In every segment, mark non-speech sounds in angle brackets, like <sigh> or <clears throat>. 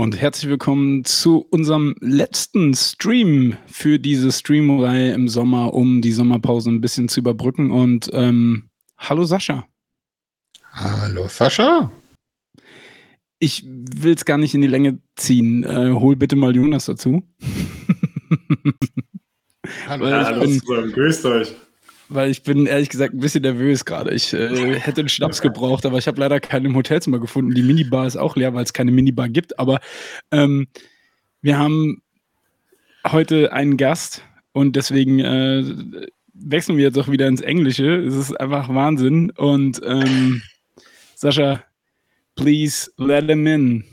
Hallo und herzlich willkommen zu unserem letzten Stream für diese Streamreihe im Sommer, um die Sommerpause ein bisschen zu überbrücken. Und ähm, hallo Sascha. Hallo Sascha. Ich will es gar nicht in die Länge ziehen. Äh, hol bitte mal Jonas dazu. <laughs> hallo, hallo bin, grüßt euch weil ich bin ehrlich gesagt ein bisschen nervös gerade. Ich äh, hätte einen Schnaps gebraucht, aber ich habe leider keinen im Hotelzimmer gefunden. Die Minibar ist auch leer, weil es keine Minibar gibt. Aber ähm, wir haben heute einen Gast und deswegen äh, wechseln wir jetzt auch wieder ins Englische. Es ist einfach Wahnsinn. Und ähm, Sascha, please let him in.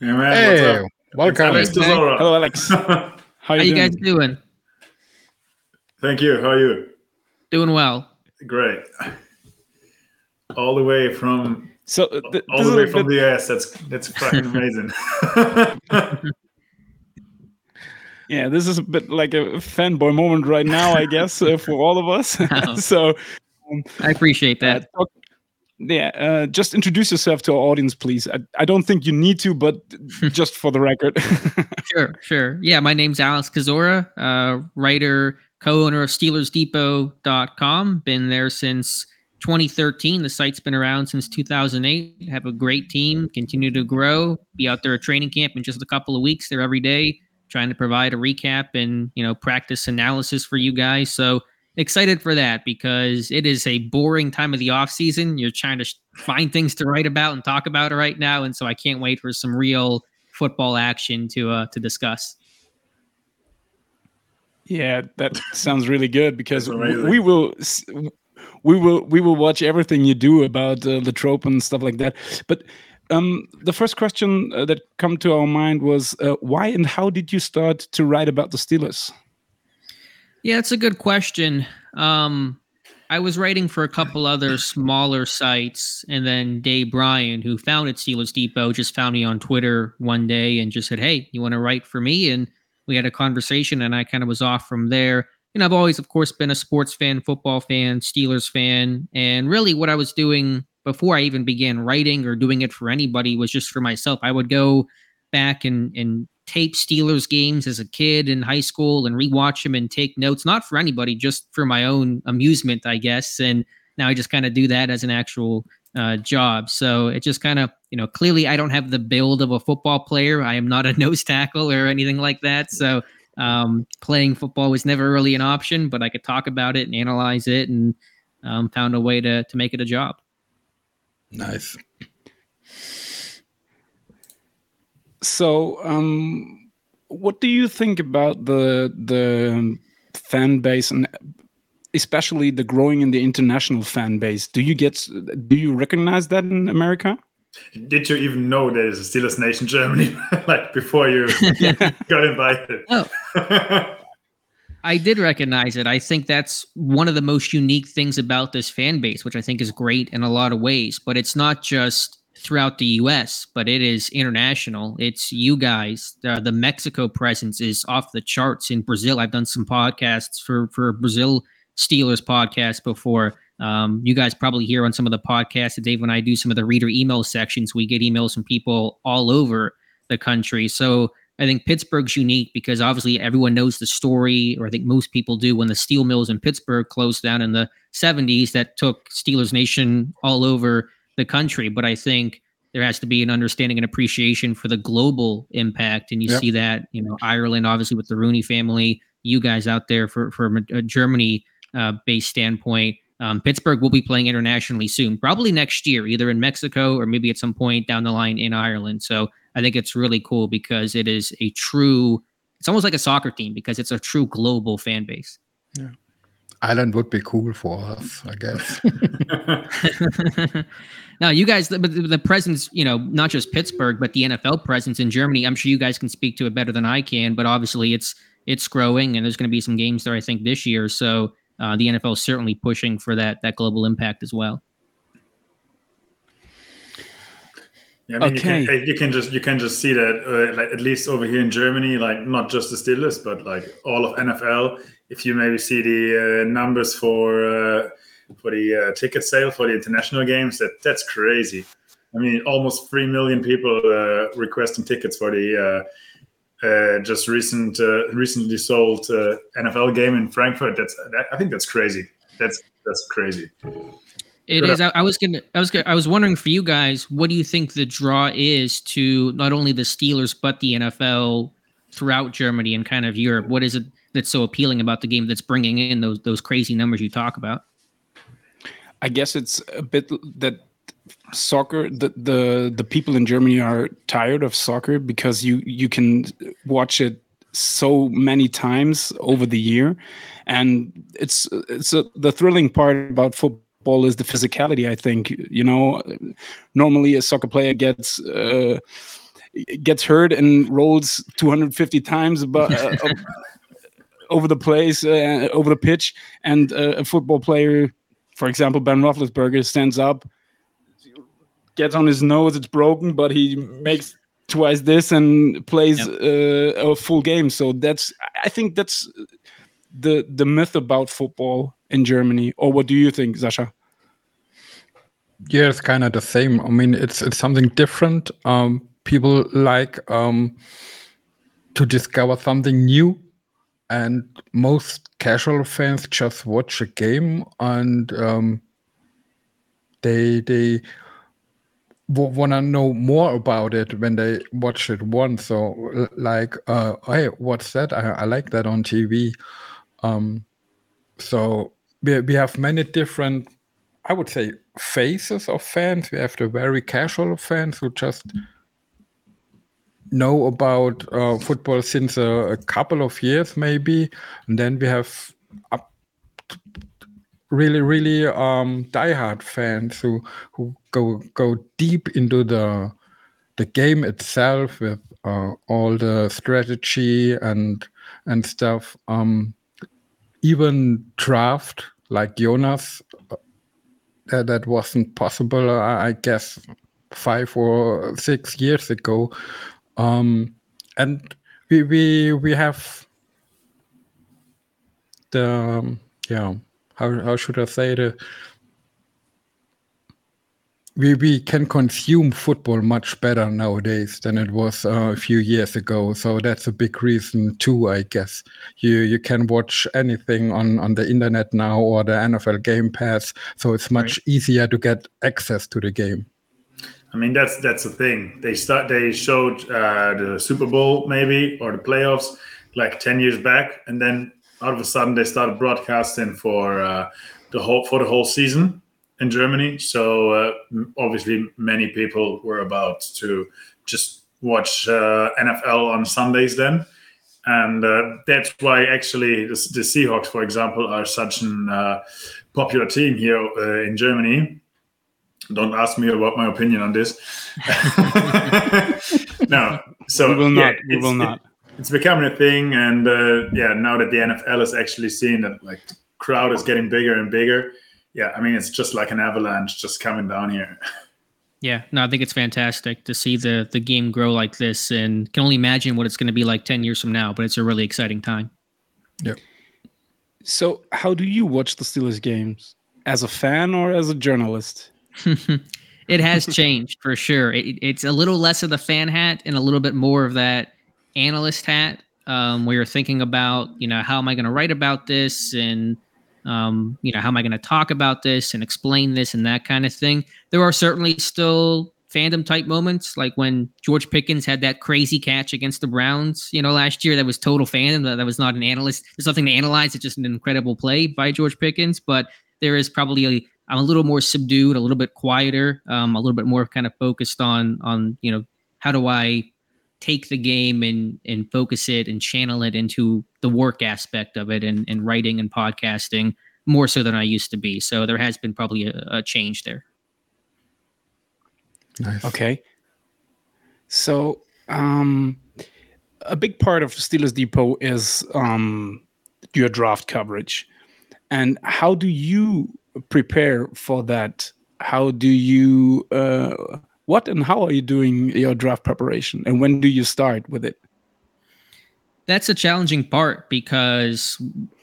Yeah, man, hey, welcome. Alex Hello, Alex. How, <laughs> How you, you guys doing? Thank you. How are you? Doing well. Great. All the way from so th- all the way from bit... the US. That's that's fucking <laughs> amazing. <laughs> yeah, this is a bit like a fanboy moment right now, I guess, uh, for all of us. <laughs> so um, I appreciate that. Uh, yeah, uh, just introduce yourself to our audience, please. I, I don't think you need to, but just for the record. sure, sure. Yeah, my name's Alex Kozora, uh, writer, co-owner of SteelersDepot.com. Been there since 2013. The site's been around since 2008. Have a great team. Continue to grow. Be out there at training camp in just a couple of weeks. There every day, trying to provide a recap and you know practice analysis for you guys. So excited for that because it is a boring time of the off season. You're trying to find things to write about and talk about right now, and so I can't wait for some real football action to uh, to discuss. Yeah, that sounds really good because we will we will we will watch everything you do about uh, Latrobe and stuff like that. But um, the first question uh, that come to our mind was uh, why and how did you start to write about the Steelers? Yeah, it's a good question. Um, I was writing for a couple other smaller sites, and then Dave Bryan, who founded Steelers Depot, just found me on Twitter one day and just said, "Hey, you want to write for me?" and we had a conversation and I kind of was off from there. And I've always, of course, been a sports fan, football fan, Steelers fan. And really, what I was doing before I even began writing or doing it for anybody was just for myself. I would go back and, and tape Steelers games as a kid in high school and rewatch them and take notes, not for anybody, just for my own amusement, I guess. And now I just kind of do that as an actual uh, job. So it just kind of, you know, clearly I don't have the build of a football player. I am not a <laughs> nose tackle or anything like that. So um, playing football was never really an option, but I could talk about it and analyze it and um, found a way to, to make it a job. Nice. So, um, what do you think about the the fan base and especially the growing in the international fan base. Do you get do you recognize that in America? Did you even know there is a Steelers Nation Germany <laughs> like before you <laughs> got invited? Oh. <laughs> I did recognize it. I think that's one of the most unique things about this fan base, which I think is great in a lot of ways. But it's not just throughout the U.S., but it is international. It's you guys. Uh, the Mexico presence is off the charts in Brazil. I've done some podcasts for for Brazil Steelers podcast before. Um, you guys probably hear on some of the podcasts that Dave and I do some of the reader email sections. We get emails from people all over the country. So I think Pittsburgh's unique because obviously everyone knows the story, or I think most people do, when the steel mills in Pittsburgh closed down in the 70s, that took Steelers Nation all over the country. But I think there has to be an understanding and appreciation for the global impact. And you yep. see that, you know, Ireland, obviously, with the Rooney family, you guys out there for, for uh, Germany uh, based standpoint. Um, Pittsburgh will be playing internationally soon, probably next year, either in Mexico or maybe at some point down the line in Ireland. So I think it's really cool because it is a true, it's almost like a soccer team because it's a true global fan base. Yeah. Ireland would be cool for us, I guess. <laughs> <laughs> now, you guys, the, the presence, you know, not just Pittsburgh, but the NFL presence in Germany, I'm sure you guys can speak to it better than I can, but obviously it's, it's growing and there's going to be some games there, I think, this year. So uh, the NFL is certainly pushing for that that global impact as well. Yeah, I mean, okay. you, can, you can just you can just see that uh, like at least over here in Germany, like not just the Steelers, but like all of NFL. If you maybe see the uh, numbers for uh, for the uh, ticket sale for the international games, that that's crazy. I mean, almost three million people uh, requesting tickets for the uh, just recent, uh, recently sold uh, NFL game in Frankfurt. That's that, I think that's crazy. That's that's crazy. It is. I, I, was gonna. I was. Gonna, I was wondering for you guys, what do you think the draw is to not only the Steelers but the NFL throughout Germany and kind of Europe? What is it that's so appealing about the game that's bringing in those those crazy numbers you talk about? I guess it's a bit that soccer the, the the people in Germany are tired of soccer because you you can watch it so many times over the year. And it's it's a, the thrilling part about football is the physicality i think you know? Normally a soccer player gets uh, gets hurt and rolls 250 times about, uh, <laughs> over the place uh, over the pitch. And uh, a football player for example, Ben Roethlisberger stands up, gets on his nose, it's broken, but he makes twice this and plays yep. uh, a full game. So that's, I think that's the the myth about football in Germany. Or what do you think, Sasha? Yeah, it's kind of the same. I mean, it's it's something different. Um, people like um, to discover something new and most casual fans just watch a game and um, they they want to know more about it when they watch it once. So like uh, hey what's that? I, I like that on tv um, so we, we have many different i would say faces of fans. We have the very casual fans who just know about uh, football since a, a, couple of years, maybe, and then we have up really, really um, diehard fans who who go go deep into the the game itself with uh, all the strategy and and stuff. Um, even draft like Jonas, uh, that, wasn't possible, I guess, five or six years ago. Um, and we we we have the um, yeah how how should I say it? We we can consume football much better nowadays than it was uh, a few years ago. So that's a big reason too, I guess. You you can watch anything on on the internet now or the NFL Game Pass, so it's much right. easier to get access to the game. I mean, that's that's the thing. They start. They showed uh, the Super Bowl maybe or the playoffs like ten years back, and then all of a sudden they started broadcasting for uh, the whole for the whole season in Germany. So uh, obviously, many people were about to just watch uh, NFL on Sundays then, and uh, that's why actually the, the, Seahawks, for example, are such a uh, popular team here in Germany don't ask me about my opinion on this. <laughs> no, so we will yeah, not. We will not. It, it's becoming a thing, and uh, yeah, now that the NFL is actually seeing that like crowd is getting bigger and bigger, yeah, I mean it's just like an avalanche just coming down here. Yeah, no, I think it's fantastic to see the the game grow like this, and can only imagine what it's going to be like ten years from now. But it's a really exciting time. Yeah. So, how do you watch the Steelers games? As a fan or as a journalist? <laughs> it has changed for sure. It, it's a little less of the fan hat and a little bit more of that analyst hat, um, where you're thinking about, you know, how am I going to write about this and, um, you know, how am I going to talk about this and explain this and that kind of thing. There are certainly still fandom type moments, like when George Pickens had that crazy catch against the Browns, you know, last year. That was total fandom. That, that was not an analyst. There's nothing to analyze. It's just an incredible play by George Pickens. But there is probably a I'm a little more subdued, a little bit quieter, um, a little bit more kind of focused on on you know how do I take the game and and focus it and channel it into the work aspect of it and, and writing and podcasting more so than I used to be. So there has been probably a, a change there. Nice. Okay. So um, a big part of Steelers Depot is um, your draft coverage. And how do you prepare for that? How do you uh, what and how are you doing your draft preparation, and when do you start with it? That's a challenging part because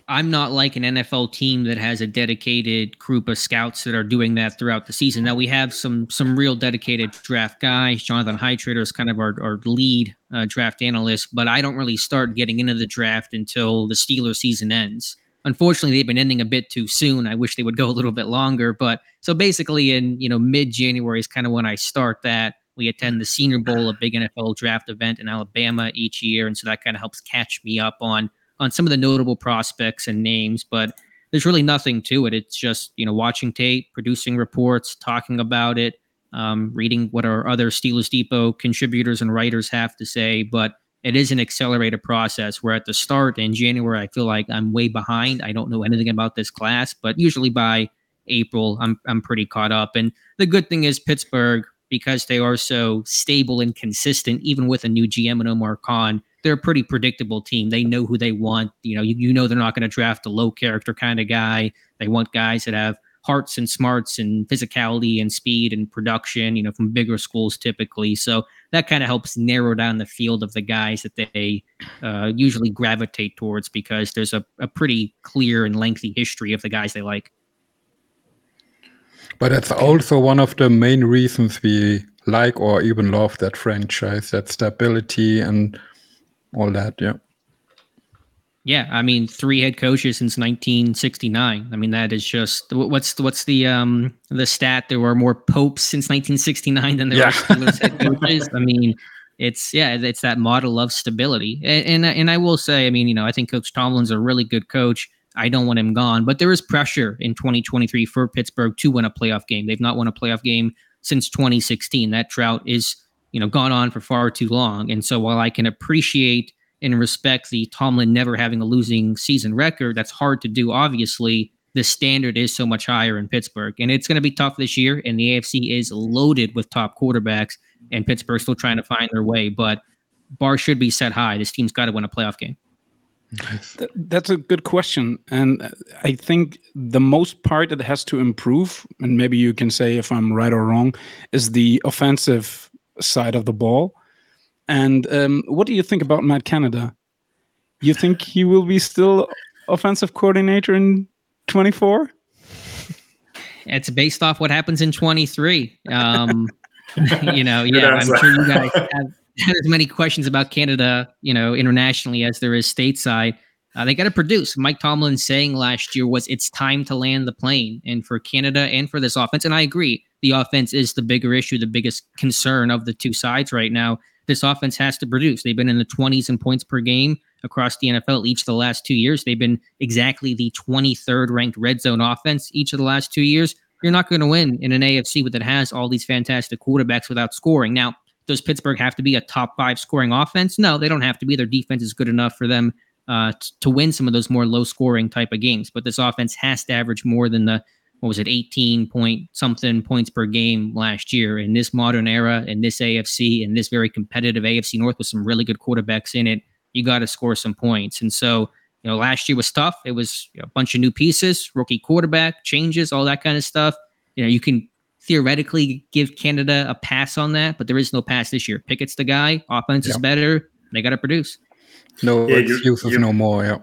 I'm not like an NFL team that has a dedicated group of scouts that are doing that throughout the season. Now we have some some real dedicated draft guys. Jonathan Heitritter is kind of our, our lead uh, draft analyst, but I don't really start getting into the draft until the Steelers season ends. Unfortunately, they've been ending a bit too soon. I wish they would go a little bit longer, but so basically in you know mid January is kind of when I start that. We attend the Senior Bowl, a big NFL draft event in Alabama each year, and so that kind of helps catch me up on on some of the notable prospects and names, but there's really nothing to it. It's just, you know, watching tape, producing reports, talking about it, um, reading what our other Steelers Depot contributors and writers have to say. But it is an accelerated process where at the start in January, I feel like I'm way behind. I don't know anything about this class, but usually by April, I'm, I'm pretty caught up. And the good thing is Pittsburgh, because they are so stable and consistent, even with a new GM and Omar Khan, they're a pretty predictable team. They know who they want. You know, you, you know they're not going to draft a low character kind of guy. They want guys that have hearts and smarts and physicality and speed and production, you know, from bigger schools typically. So that kind of helps narrow down the field of the guys that they uh, usually gravitate towards because there's a, a pretty clear and lengthy history of the guys they like. But that's also one of the main reasons we like or even love that franchise, that stability and all that. Yeah. Yeah, I mean, three head coaches since 1969. I mean, that is just what's what's the um the stat? There were more popes since 1969 than there yeah. were head <laughs> coaches. I mean, it's yeah, it's that model of stability. And, and and I will say, I mean, you know, I think Coach Tomlin's a really good coach. I don't want him gone, but there is pressure in 2023 for Pittsburgh to win a playoff game. They've not won a playoff game since 2016. That drought is you know gone on for far too long. And so while I can appreciate and respect the Tomlin never having a losing season record, that's hard to do. Obviously, the standard is so much higher in Pittsburgh, and it's going to be tough this year. And the AFC is loaded with top quarterbacks, and Pittsburgh's still trying to find their way. But bar should be set high. This team's got to win a playoff game. That's a good question. And I think the most part that has to improve, and maybe you can say if I'm right or wrong, is the offensive side of the ball. And um, what do you think about Matt Canada? You think he will be still offensive coordinator in 24? It's based off what happens in 23. Um, <laughs> you know, yeah, I'm sure you guys have, have <laughs> as many questions about Canada, you know, internationally as there is stateside. Uh, they got to produce. Mike Tomlin saying last year was it's time to land the plane, and for Canada and for this offense, and I agree, the offense is the bigger issue, the biggest concern of the two sides right now. This offense has to produce. They've been in the 20s in points per game across the NFL each of the last two years. They've been exactly the 23rd ranked red zone offense each of the last two years. You're not going to win in an AFC that has all these fantastic quarterbacks without scoring. Now, does Pittsburgh have to be a top five scoring offense? No, they don't have to be. Their defense is good enough for them uh, t- to win some of those more low scoring type of games. But this offense has to average more than the what was it 18 point something points per game last year in this modern era in this AFC in this very competitive AFC North with some really good quarterbacks in it. You got to score some points, and so you know last year was tough. It was a bunch of new pieces, rookie quarterback changes, all that kind of stuff. You know you can theoretically give Canada a pass on that, but there is no pass this year. Pickett's the guy. Offense yep. is better. They got to produce. No yeah, excuses you, you, no more. Yeah.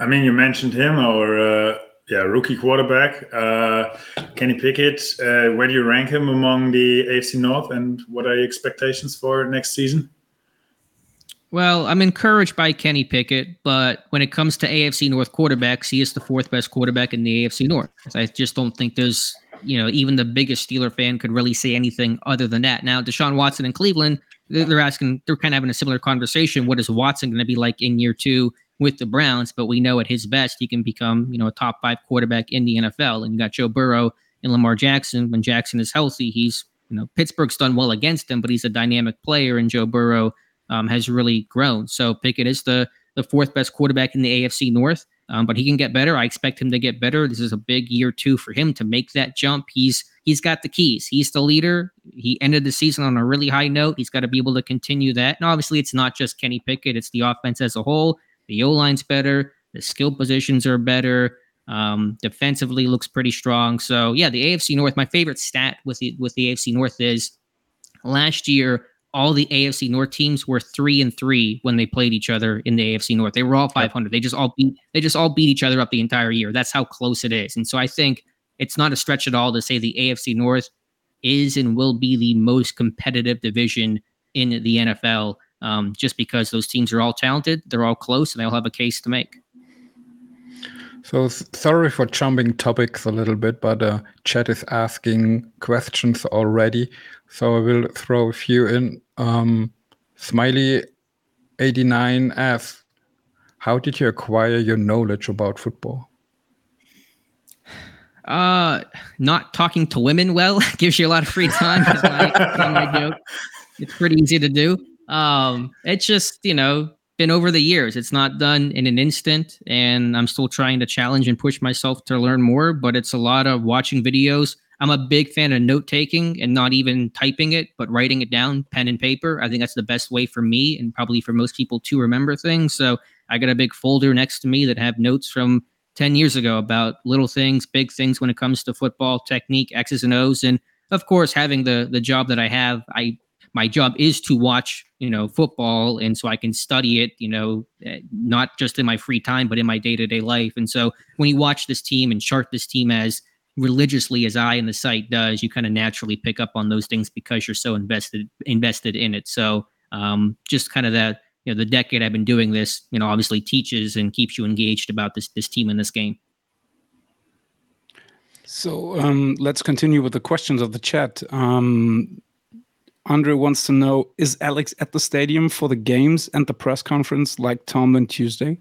I mean, you mentioned him, or uh, yeah, rookie quarterback uh, Kenny Pickett. Uh, where do you rank him among the AFC North, and what are your expectations for next season? Well, I'm encouraged by Kenny Pickett, but when it comes to AFC North quarterbacks, he is the fourth best quarterback in the AFC North. I just don't think there's, you know, even the biggest Steeler fan could really say anything other than that. Now, Deshaun Watson in Cleveland, they're asking, they're kind of having a similar conversation. What is Watson going to be like in year two with the Browns? But we know at his best, he can become, you know, a top five quarterback in the NFL. And you got Joe Burrow and Lamar Jackson. When Jackson is healthy, he's, you know, Pittsburgh's done well against him, but he's a dynamic player, and Joe Burrow um, has really grown. So Pickett is the the fourth best quarterback in the AFC North. Um, but he can get better. I expect him to get better. This is a big year two for him to make that jump. He's he's got the keys. He's the leader. He ended the season on a really high note. He's got to be able to continue that. And obviously, it's not just Kenny Pickett; it's the offense as a whole. The O line's better. The skill positions are better. Um, defensively looks pretty strong. So yeah, the AFC North. My favorite stat with the with the AFC North is last year all the AFC North teams were three and three when they played each other in the AFC North. They were all 500. They just all beat they just all beat each other up the entire year. That's how close it is. And so I think it's not a stretch at all to say the AFC North is and will be the most competitive division in the NFL. Um, just because those teams are all talented, they're all close, and they all have a case to make. So sorry for jumping topics a little bit, but uh, chat is asking questions already. So I will throw a few in. Um, Smiley89 asks, how did you acquire your knowledge about football? Uh, not talking to women well <laughs> gives you a lot of free time. my, my joke. It's pretty easy to do. Um, it's just you know been over the years. It's not done in an instant, and I'm still trying to challenge and push myself to learn more. But it's a lot of watching videos. I'm a big fan of note taking and not even typing it, but writing it down, pen and paper. I think that's the best way for me and probably for most people to remember things. So I got a big folder next to me that have notes from 10 years ago about little things, big things when it comes to football technique, X's and O's. And of course, having the the job that I have, I my job is to watch you know football and so i can study it you know eh, not just in my free time but in my day-to-day life. And so when you watch this team and chart this team as religiously as i and the site does you kind of naturally pick up on those things because you're so invested invested in it. So um, just kind of that you know the decade i've been doing this you know obviously teaches and keeps you engaged about this this team in this game. So um, let's continue with the questions of the chat. Um, Andre wants to know Is Alex at the stadium for the games and the press conference like Tomlin Tuesday?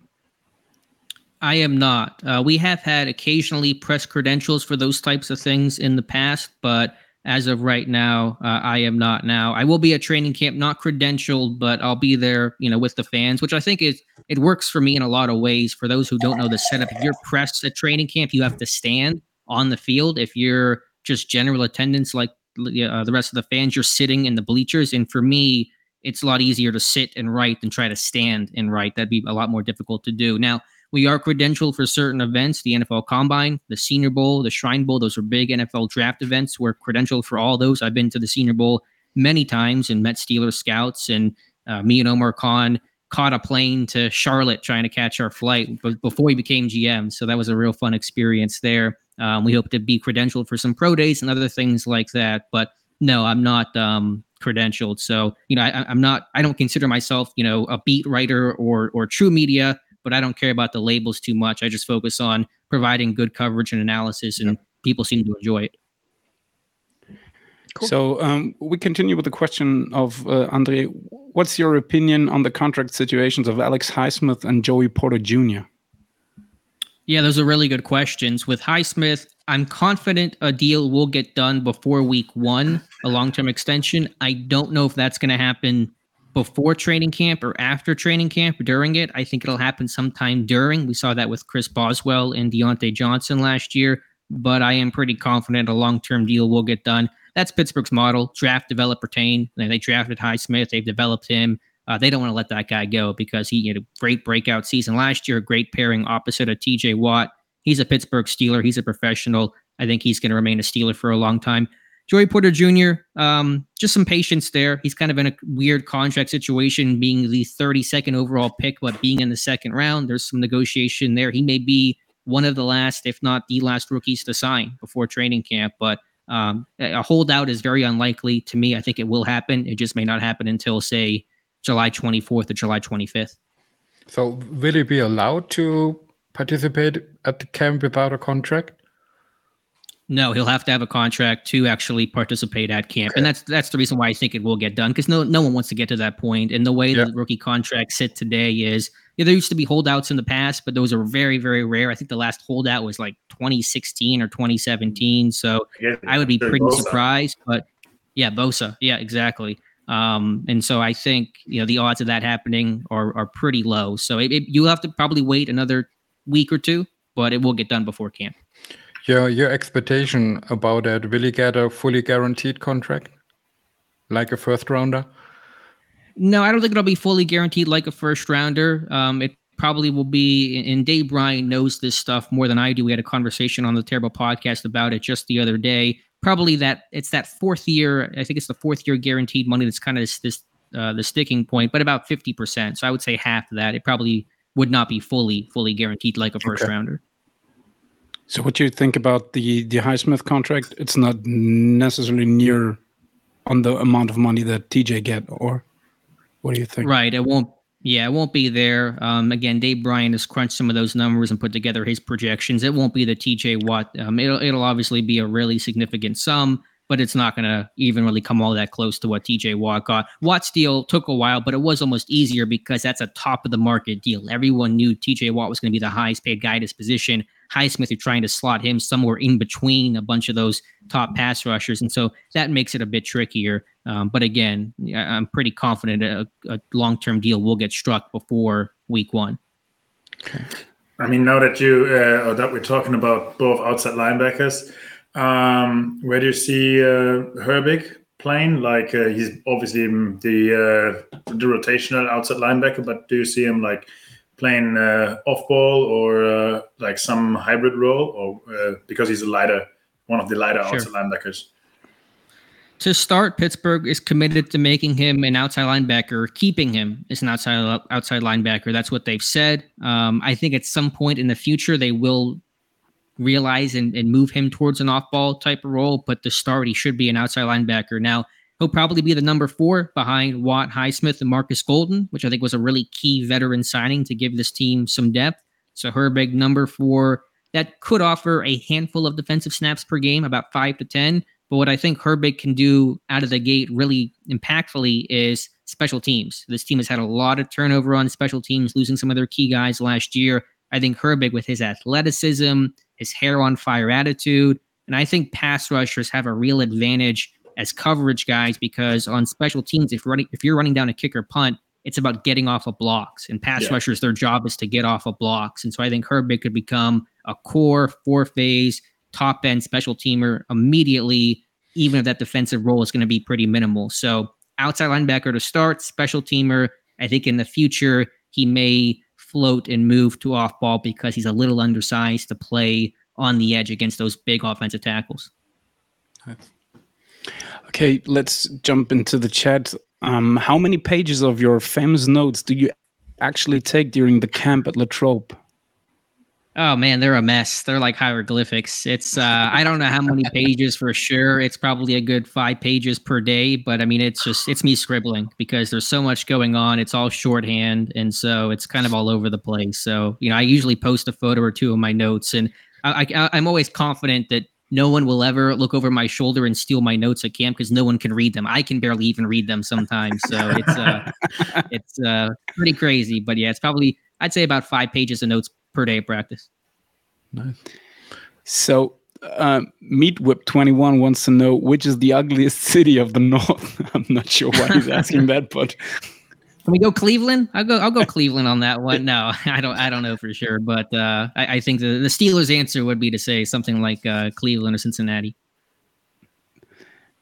I am not. Uh, we have had occasionally press credentials for those types of things in the past, but as of right now, uh, I am not now. I will be at training camp, not credentialed, but I'll be there, you know, with the fans, which I think is it works for me in a lot of ways. For those who don't know the setup, if you're pressed at training camp, you have to stand on the field. If you're just general attendance like uh, the rest of the fans, you're sitting in the bleachers. And for me, it's a lot easier to sit and write than try to stand and write. That'd be a lot more difficult to do. Now, we are credentialed for certain events, the NFL Combine, the Senior Bowl, the Shrine Bowl. Those are big NFL draft events. We're credentialed for all those. I've been to the Senior Bowl many times and met Steelers scouts. And uh, me and Omar Khan caught a plane to Charlotte trying to catch our flight before he became GM. So that was a real fun experience there. Um, we hope to be credentialed for some pro days and other things like that. But no, I'm not um, credentialed. So you know, I, am not. I don't consider myself you know a beat writer or or true media. But I don't care about the labels too much. I just focus on providing good coverage and analysis, and people seem to enjoy it. Cool. So um, we continue with the question of uh, Andre. What's your opinion on the contract situations of Alex Highsmith and Joey Porter Jr.? Yeah, those are really good questions. With Highsmith, I'm confident a deal will get done before week one, a long term extension. I don't know if that's going to happen before training camp or after training camp during it. I think it'll happen sometime during. We saw that with Chris Boswell and Diontae Johnson last year, but I am pretty confident a long term deal will get done. That's Pittsburgh's model draft, develop, retain. They drafted Highsmith, they've developed him. Uh, they don't want to let that guy go because he had a great breakout season last year, great pairing opposite of TJ Watt. He's a Pittsburgh Steeler. He's a professional. I think he's going to remain a Steeler for a long time. Joey Porter Jr., um, just some patience there. He's kind of in a weird contract situation, being the 32nd overall pick, but being in the second round. There's some negotiation there. He may be one of the last, if not the last rookies to sign before training camp, but um, a holdout is very unlikely to me. I think it will happen. It just may not happen until, say, July 24th or July 25th. So, will he be allowed to participate at the camp without a contract? No, he'll have to have a contract to actually participate at camp, okay. and that's that's the reason why I think it will get done because no no one wants to get to that point. And the way yeah. the rookie contracts sit today is yeah, there used to be holdouts in the past, but those are very very rare. I think the last holdout was like 2016 or 2017. So yeah, I would be pretty Bosa. surprised, but yeah, Bosa, yeah, exactly. Um, and so I think you know the odds of that happening are are pretty low. So it, it, you'll have to probably wait another week or two, but it will get done before camp. Your your expectation about that? Will he get a fully guaranteed contract, like a first rounder? No, I don't think it'll be fully guaranteed like a first rounder. Um, it probably will be, and Dave Bryan knows this stuff more than I do. We had a conversation on the Terrible podcast about it just the other day. probably that it's that fourth year. I think it's the fourth year guaranteed money that's kind of this, this uh, the sticking point, but about fifty percent. So I would say half of that. It probably would not be fully fully guaranteed like a first okay. rounder. So what do you think about the the Highsmith contract? It's not necessarily near on the amount of money that TJ get, or what do you think? Right. It won't yeah, it won't be there. Um, again, Dave Bryan has crunched some of those numbers and put together his projections. It won't be the TJ Watt. Um, it'll it'll obviously be a really significant sum, but it's not going to even really come all that close to what TJ Watt got. Watt's deal took a while, but it was almost easier because that's a top of the market deal. Everyone knew TJ Watt was going to be the highest paid guy at his position. Highsmith, you're trying to slot him somewhere in between a bunch of those top pass rushers. And so that makes it a bit trickier. Um, but again, I'm pretty confident a, a long term deal will get struck before week one. Okay. I mean, now that you uh, that we're talking about both outside linebackers, um, where do you see uh, Herbig playing? Like uh, he's obviously the uh, the rotational outside linebacker, but do you see him like playing uh, off ball or uh, like some hybrid role, or uh, because he's a lighter, one of the lighter sure. outside linebackers. To start, Pittsburgh is committed to making him an outside linebacker, keeping him as an outside outside linebacker. That's what they've said. Um, I think at some point in the future they will realize and, and move him towards an off ball type of role. But to start, he should be an outside linebacker. Now, He'll probably be the number four behind Watt, Highsmith, and Marcus Golden, which I think was a really key veteran signing to give this team some depth. So Herbig, number four, that could offer a handful of defensive snaps per game, about five to 10. But what I think Herbig can do out of the gate really impactfully is special teams. This team has had a lot of turnover on special teams, losing some of their key guys last year. I think Herbig, with his athleticism, his hair on fire attitude, and I think pass rushers have a real advantage as coverage guys because on special teams, if you're running if you're running down a kicker punt, it's about getting off of blocks. And pass yeah. rushers, their job is to get off of blocks. And so I think Herbig could become a core four phase top end special teamer immediately, even if that defensive role is going to be pretty minimal. So outside linebacker to start, special teamer. I think in the future he may float and move to off ball because he's a little undersized to play on the edge against those big offensive tackles. Okay, let's jump into the chat. Um, how many pages of your famous notes do you actually take during the camp at Latrobe? Oh man, they're a mess. They're like hieroglyphics. It's uh, I don't know how many <laughs> pages for sure. It's probably a good five pages per day, but I mean it's just it's me scribbling because there's so much going on. It's all shorthand, and so it's kind of all over the place. So you know, I usually post a photo or two of my notes, and I, I I'm always confident that no one will ever look over my shoulder and steal my notes at camp because no one can read them. I can barely even read them sometimes. So <laughs> it's uh, it's uh, pretty crazy. But yeah, it's probably I'd say about five pages of notes per day of practice. Nice. So uh, Meat Whip 21 wants to know which is the ugliest <laughs> city of the north. <laughs> I'm not sure why he's asking that, but can we go Cleveland? I'll go. I'll go Cleveland on that one. No, <laughs> I don't. I don't know for sure, but uh, I, I, think the, the Steelers' answer would be to say something like uh, Cleveland or Cincinnati.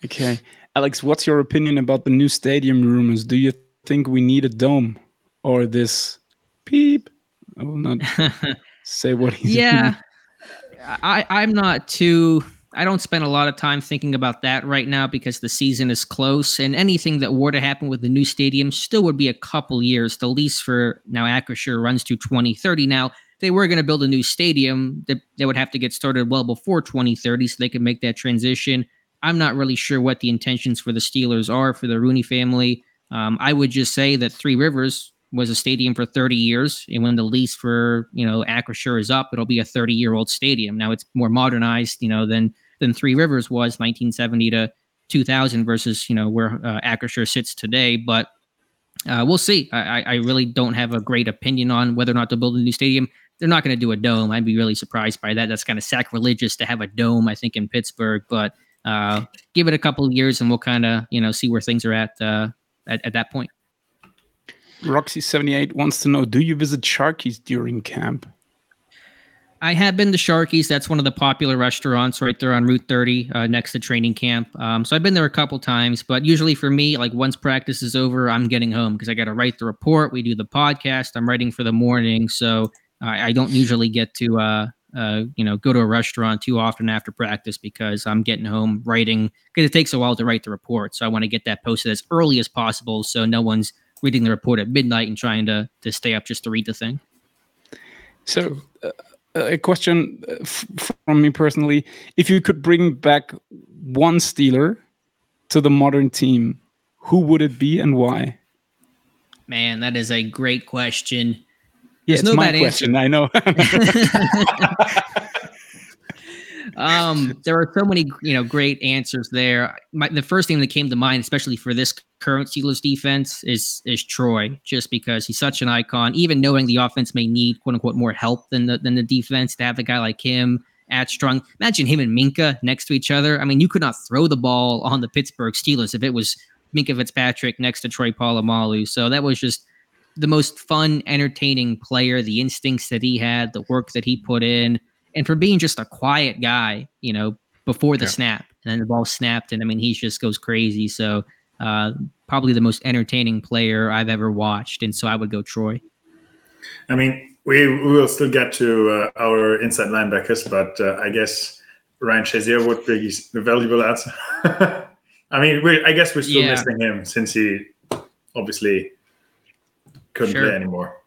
Okay, Alex, what's your opinion about the new stadium rumors? Do you think we need a dome or this peep? I will not <laughs> say what he's. Yeah, <laughs> I I'm not too I don't spend a lot of time thinking about that right now because the season is close, and anything that were to happen with the new stadium still would be a couple years. The lease for now Acrisure runs to 2030. Now, they were going to build a new stadium, they, they would have to get started well before 2030 so they could make that transition. I'm not really sure what the intentions for the Steelers are for the Rooney family. Um, I would just say that Three Rivers was a stadium for 30 years, and when the lease for you know Acrisure is up, it'll be a 30 year old stadium. Now it's more modernized, you know, than than Three Rivers was 1970 to 2000 versus you know where uh, sits today. But uh, we'll see. I, I really don't have a great opinion on whether or not to build a new stadium. They're not going to do a dome. I'd be really surprised by that. That's kind of sacrilegious to have a dome. I think in Pittsburgh, but uh, give it a couple of years and we'll kind of you know see where things are at, uh, at at that point. Roxy78 wants to know: Do you visit Sharky's during camp? I have been to Sharky's. That's one of the popular restaurants right there on Route 30, uh, next to training camp. Um, so I've been there a couple times, but usually for me, like once practice is over, I'm getting home because I got to write the report. We do the podcast. I'm writing for the morning, so I don't usually get to uh, uh, you know, go to a restaurant too often after practice because I'm getting home writing because it takes a while to write the report. So I want to get that posted as early as possible so no one's reading the report at midnight and trying to to stay up just to read the thing. So, uh, a question uh, from me personally: If you could bring back one Steeler to the modern team, who would it be and why? Man, that is a great question. Yeah, it's no my question. Answer. I know. <laughs> <laughs> <laughs> um, <laughs> there are so many, you know, great answers there. My, the first thing that came to mind, especially for this current Steelers defense, is is Troy, just because he's such an icon. Even knowing the offense may need quote unquote more help than the than the defense, to have a guy like him at strong. Imagine him and Minkah next to each other. I mean, you could not throw the ball on the Pittsburgh Steelers if it was Minkah Fitzpatrick next to Troy Polamalu. So that was just the most fun, entertaining player. The instincts that he had, the work that he put in, and for being just a quiet guy, you know, before the yeah. snap, and then the ball snapped, and I mean, he just goes crazy. So uh, probably the most entertaining player I've ever watched, and so I would go Troy. I mean, we, we will still get to uh, our inside linebackers, but uh, I guess Ryan Shazier would be a valuable answer. <laughs> I mean, we I guess we're still yeah. missing him since he obviously couldn't sure. play anymore.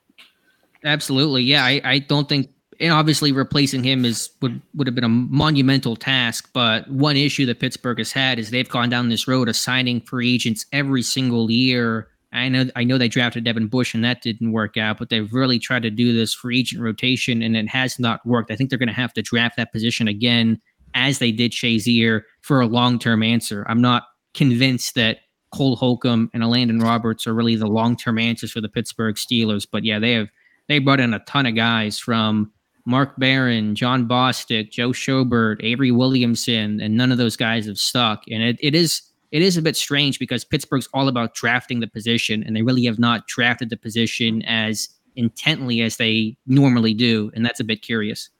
Absolutely, yeah. I, I don't think, and obviously replacing him is would would have been a monumental task. But one issue that Pittsburgh has had is they've gone down this road of signing free agents every single year. I know I know they drafted Devin Bush and that didn't work out, but they've really tried to do this free agent rotation and it has not worked. I think they're going to have to draft that position again as they did Shazier for a long term answer. I'm not convinced that Cole Holcomb and Elandon Roberts are really the long term answers for the Pittsburgh Steelers. But yeah, they have they brought in a ton of guys from Mark Barron, Jon Bostic, Joe Schobert, Avery Williamson, and none of those guys have stuck. And it, it is it is a bit strange because Pittsburgh's all about drafting the position, and they really have not drafted the position as intently as they normally do, and that's a bit curious.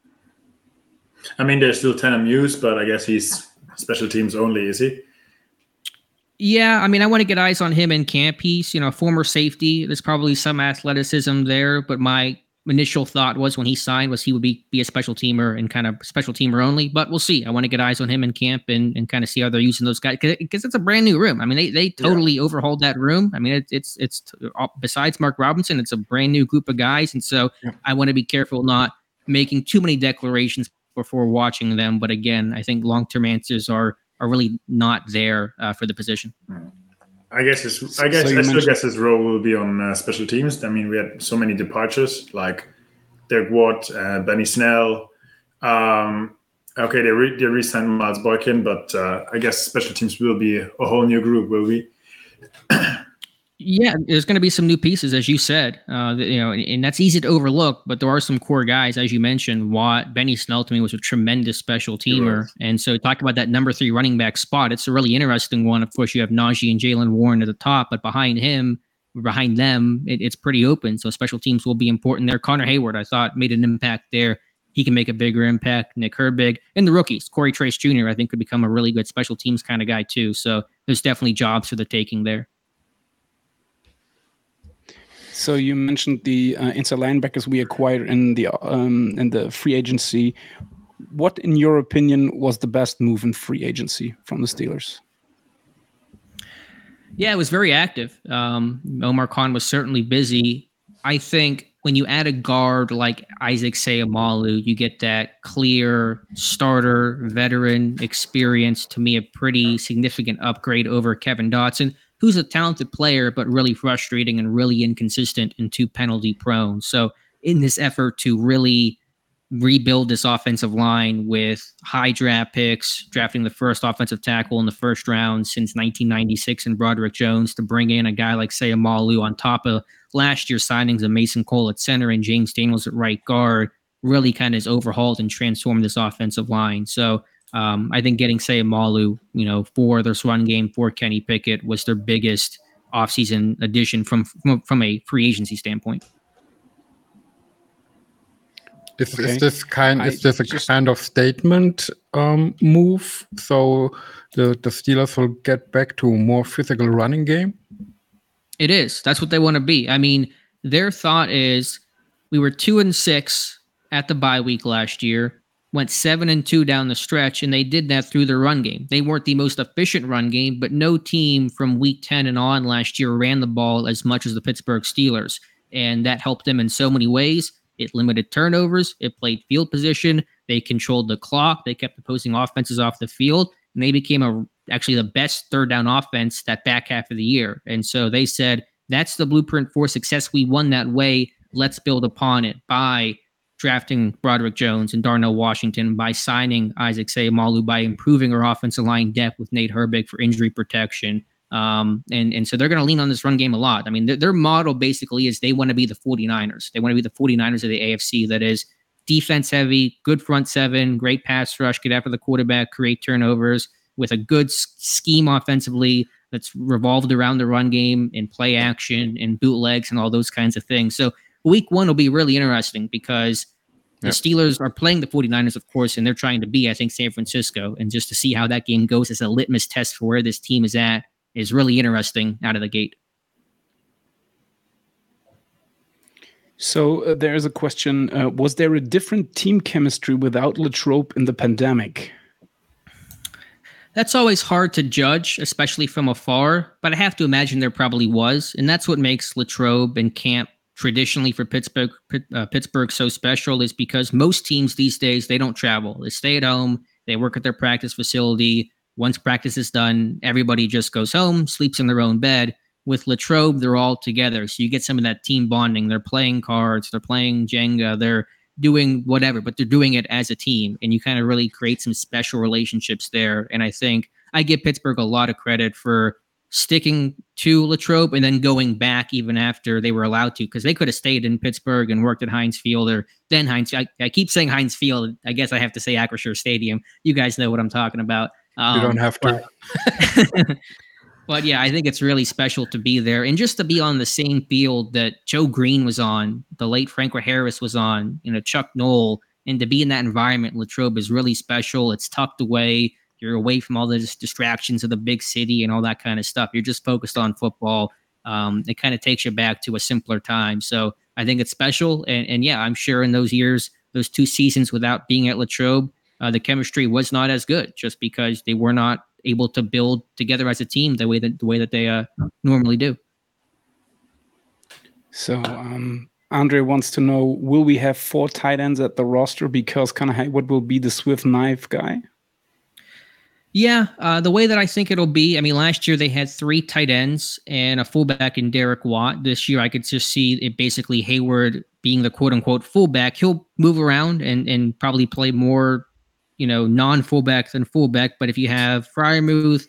I mean, there's still Tanner Muse, but I guess he's special teams only, is he? Yeah, I mean, I want to get eyes on him in camp. He's, you know, former safety. There's probably some athleticism there, but my initial thought was when he signed was he would be be a special teamer and kind of special teamer only. But we'll see. I want to get eyes on him in camp and, and kind of see how they're using those guys because it's a brand new room. I mean, they they totally yeah. overhauled that room. I mean, it, it's it's uh, besides Mark Robinson, it's a brand new group of guys, and so yeah. I want to be careful not making too many declarations before watching them. But again, I think long term answers are are really not there uh, for the position. I guess his, I guess so I still guess his role will be on uh, special teams. I mean, we had so many departures like Derek Watt, uh, Benny Snell. Um, okay, they re- they re-signed Miles Boykin, but uh, I guess special teams will be a whole new group, will we? <clears throat> Yeah, there's going to be some new pieces, as you said. Uh, you know, and, and, that's easy to overlook. But there are some core guys, as you mentioned. Watt, Benny Snell to me was a tremendous special teamer, and so talk about that number three running back spot. It's a really interesting one. Of course, you have Najee and Jaylen Warren at the top, but behind him, behind them, it, it's pretty open. So special teams will be important there. Connor Heyward, I thought, made an impact there. He can make a bigger impact. Nick Herbig and the rookies, Cory Trice Jr. I think could become a really good special teams kind of guy too. So there's definitely jobs for the taking there. So you mentioned the uh, inside linebackers we acquired in the um, in the free agency. What, in your opinion, was the best move in free agency from the Steelers? Yeah, it was very active. Um, Omar Khan was certainly busy. I think when you add a guard like Isaac Seumalo, you get that clear starter, veteran experience. To me, a pretty significant upgrade over Kevin Dotson who's a talented player, but really frustrating and really inconsistent and too penalty prone. So, in this effort to really rebuild this offensive line with high draft picks, drafting the first offensive tackle in the first round since 1996 and Broderick Jones to bring in a guy like Seumalo on top of last year's signings of Mason Cole at center and James Daniels at right guard really kind of has overhauled and transformed this offensive line. So um, I think getting Seumalo, you know, for this run game for Kenny Pickett was their biggest offseason addition from, from from a free agency standpoint. Is, okay. is this kind is this a just, kind of statement um, move? So the the Steelers will get back to a more physical running game. It is. That's what they want to be. I mean, their thought is we were two and six at the bye week last year went seven and two down the stretch, and they did that through their run game. They weren't the most efficient run game, but no team from week 10 and on last year ran the ball as much as the Pittsburgh Steelers. And that helped them in so many ways. It limited turnovers, it played field position, they controlled the clock, they kept opposing offenses off the field, and they became a actually the best third down offense that back half of the year. And so they said, that's the blueprint for success. We won that way. Let's build upon it by drafting Broderick Jones and Darnell Washington, by signing Isaac Seumalo, by improving our offensive line depth with Nate Herbig for injury protection. Um, and, and so they're going to lean on this run game a lot. I mean, their, their model basically is they want to be the 49ers. They want to be the 49ers of the AFC that is defense heavy, good front seven, great pass rush, get after the quarterback, create turnovers with a good scheme offensively that's revolved around the run game and play action and bootlegs and all those kinds of things. So week one will be really interesting because the Steelers are playing the 49ers, of course, and they're trying to be, I think, San Francisco. And just to see how that game goes as a litmus test for where this team is at is really interesting out of the gate. So uh, there is a question: uh, Was there a different team chemistry without Latrobe in the pandemic? That's always hard to judge, especially from afar. But I have to imagine there probably was, and that's what makes Latrobe and Camp traditionally for Pittsburgh uh, Pittsburgh so special is because most teams these days they don't travel. They stay at home. They work at their practice facility. Once practice is done, everybody just goes home, sleeps in their own bed. With Latrobe, they're all together, so you get some of that team bonding. They're playing cards, they're playing Jenga, they're doing whatever, but they're doing it as a team, and you kind of really create some special relationships there. And I think I give Pittsburgh a lot of credit for sticking to Latrobe and then going back even after they were allowed to, because they could have stayed in Pittsburgh and worked at Heinz Field or then Heinz. I, I keep saying Heinz Field. I guess I have to say Acrisure Stadium. You guys know what I'm talking about. Um, you don't have to. But, <laughs> but yeah, I think it's really special to be there and just to be on the same field that Joe Greene was on, the late Franco Harris was on, you know, Chuck Noll, and to be in that environment, Latrobe is really special. It's tucked away you're away from all the distractions of the big city and all that kind of stuff. You're just focused on football. Um, it kind of takes you back to a simpler time. So I think it's special. And, and yeah, I'm sure in those years, those two seasons without being at Latrobe, uh, the chemistry was not as good just because they were not able to build together as a team the way that the way that they uh, normally do. So um, Andre wants to know: Will we have four tight ends at the roster because Connor Heyward will be the Swift knife guy? Yeah, uh, the way that I think it'll be, I mean, last year they had three tight ends and a fullback in Derek Watt. This year, I could just see it basically Heyward being the quote unquote fullback. He'll move around and and probably play more, you know, non fullback than fullback. But if you have Freiermuth,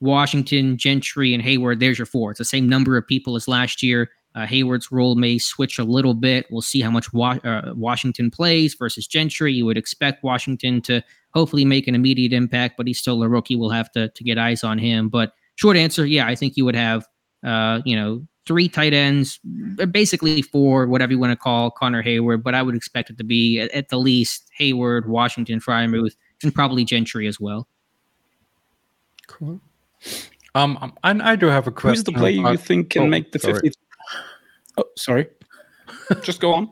Washington, Gentry, and Heyward, there's your four. It's the same number of people as last year. Uh, Heyward's role may switch a little bit. We'll see how much wa- uh, Washington plays versus Gentry. You would expect Washington to hopefully make an immediate impact, but he's still a rookie. We'll have to to get eyes on him. But short answer, yeah, I think you would have uh, you know, three tight ends, uh, basically four, whatever you want to call Connor Heyward. but I would expect it to be at, at the least Heyward, Washington, Freiermuth, and probably Gentry as well. Cool. Um, um and I do have a question. Who's the player you think can oh, make the 50? Oh, sorry. Just go on.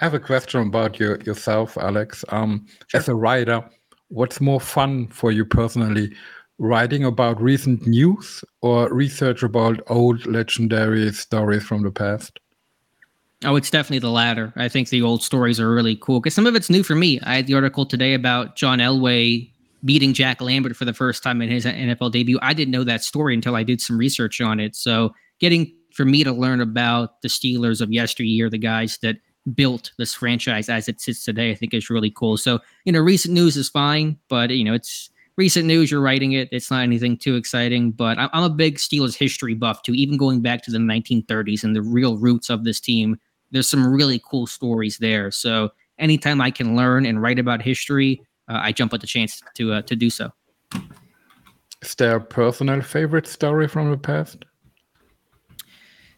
I have a question about your, yourself, Alex. Um, sure. As a writer, what's more fun for you personally, writing about recent news or research about old legendary stories from the past? Oh, it's definitely the latter. I think the old stories are really cool because some of it's new for me. I had the article today about John Elway beating Jack Lambert for the first time in his NFL debut. I didn't know that story until I did some research on it. So, getting for me to learn about the Steelers of yesteryear, the guys that built this franchise as it sits today, I think is really cool. So, you know, recent news is fine, but you know, it's recent news. You're writing it. It's not anything too exciting, but I'm a big Steelers history buff too. Even going back to the 1930s and the real roots of this team, there's some really cool stories there. So, anytime I can learn and write about history, uh, I jump at the chance to uh, to do so. Is there a personal favorite story from the past?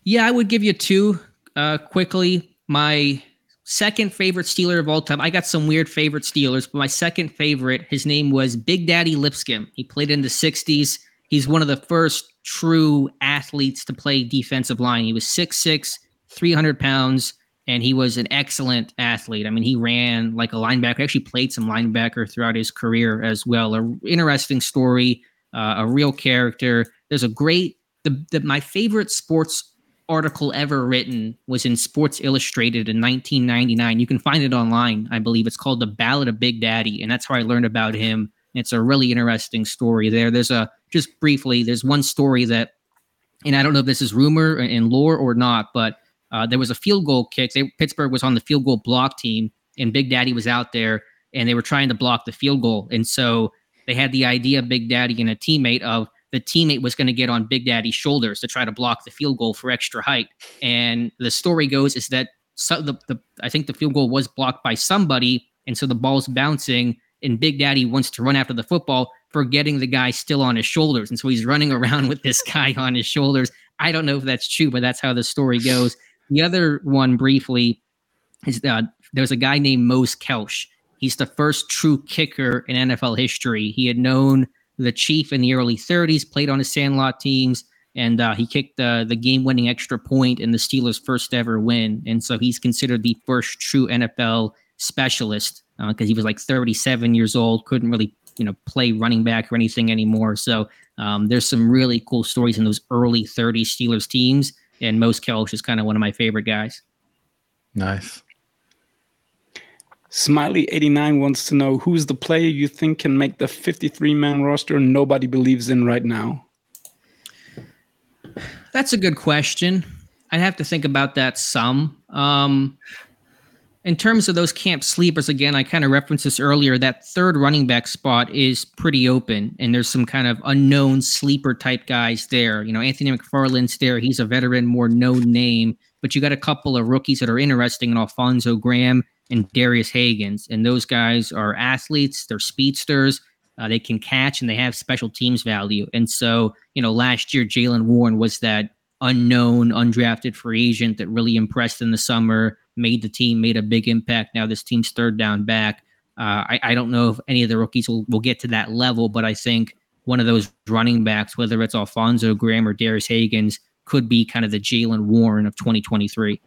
Yeah, I would give you two uh, quickly. My second favorite Steeler of all time. I got some weird favorite Steelers, but my second favorite, his name was Big Daddy Lipscomb. He played in the 60s. He's one of the first true athletes to play defensive line. He was 6'6, 300 pounds. and he was an excellent athlete. I mean, he ran like a linebacker. Actually, played some linebacker throughout his career as well. A interesting story, uh, a real character. There's a great the, the my favorite sports article ever written was in Sports Illustrated in 1999. You can find it online, I believe. It's called The Ballad of Big Daddy, and that's how I learned about him. It's a really interesting story there. There's a just briefly, there's one story that, and I don't know if this is rumor and lore or not, but uh, there was a field goal kick. They, Pittsburgh was on the field goal block team, and Big Daddy was out there, and they were trying to block the field goal. And so they had the idea, Big Daddy and a teammate, of the teammate was going to get on Big Daddy's shoulders to try to block the field goal for extra height. And the story goes is that so the, the I think the field goal was blocked by somebody, and so the ball's bouncing, and Big Daddy wants to run after the football, forgetting the guy still on his shoulders, and so he's running <laughs> around with this guy on his shoulders. I don't know if that's true, but that's how the story goes. The other one, briefly, is there was a guy named Mose Kelsch. He's the first true kicker in NFL history. He had known the Chief in the early 30s, played on his Sandlot teams, and uh, he kicked the the game winning extra point in the Steelers' first ever win. And so he's considered the first true NFL specialist because uh, he was like 37 years old, couldn't really you know play running back or anything anymore. So um, there's some really cool stories in those early 30s Steelers teams, and Mose Kelsch is kind of one of my favorite guys. Nice. Smiley89 wants to know who's the player you think can make the 53 man roster nobody believes in right now? That's a good question. I'd have to think about that some. Um, in terms of those camp sleepers, again, I kind of referenced this earlier. That third running back spot is pretty open, and there's some kind of unknown sleeper type guys there. You know, Anthony McFarland's there. He's a veteran, more known name, but you got a couple of rookies that are interesting and Alfonzo Graham and Darius Hagans. And those guys are athletes, they're speedsters, uh, they can catch, and they have special teams value. And so, you know, last year, Jaylen Warren was that unknown, undrafted free agent that really impressed in the summer, made the team, made a big impact. Now this team's third down back. Uh, I, I don't know if any of the rookies will, will get to that level, but I think one of those running backs, whether it's Alfonzo Graham or Darius Hagans, could be kind of the Jaylen Warren of 2023.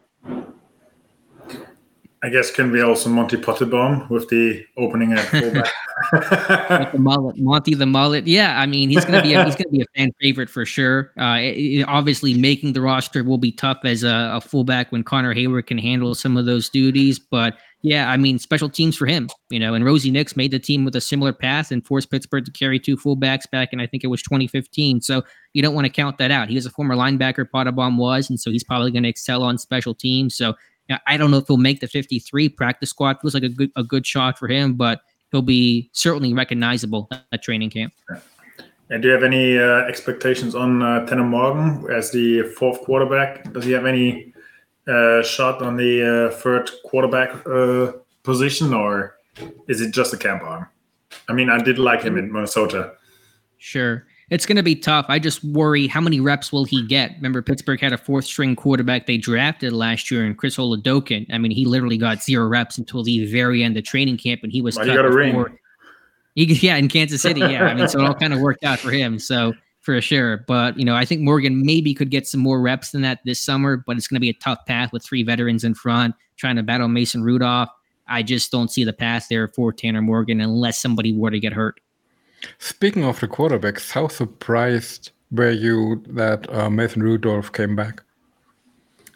I guess can be also Monte Pottebaum with the opening at <laughs> fullback. the mullet, Monty the mullet. Yeah, I mean he's gonna be a, he's gonna be a fan favorite for sure. Uh, it, obviously, making the roster will be tough as a, a, fullback when Connor Heyward can handle some of those duties. But yeah, I mean special teams for him, you know. And Rosie Nix made the team with a similar path and forced Pittsburgh to carry two fullbacks back, and I think it was 2015. So you don't want to count that out. He was a former linebacker, Pottebaum was, and so he's probably going to excel on special teams. So I don't know if he'll make the 53 practice squad. Feels like a good a good shot for him, but he'll be certainly recognizable at training camp. And do you have any uh, expectations on uh, Tanner Morgan as the fourth quarterback? Does he have any uh, shot on the uh, third quarterback uh, position, or is it just a camp arm? I mean, I did like him in Minnesota. Sure it's going to be tough. I just worry how many reps will he get? Remember, Pittsburgh had a fourth string quarterback they drafted last year, and Chris Oladokun. I mean, he literally got zero reps until the very end of training camp, and he was well, cut got a before. ring. He, <laughs> yeah, in Kansas City. Yeah, I mean, so it all kind of worked out for him. So for sure, but you know, I think Morgan maybe could get some more reps than that this summer, but it's going to be a tough path with three veterans in front trying to battle Mason Rudolph. I just don't see the path there for Tanner Morgan unless somebody were to get hurt. Speaking of the quarterbacks, how surprised were you that uh, Mason Rudolph came back?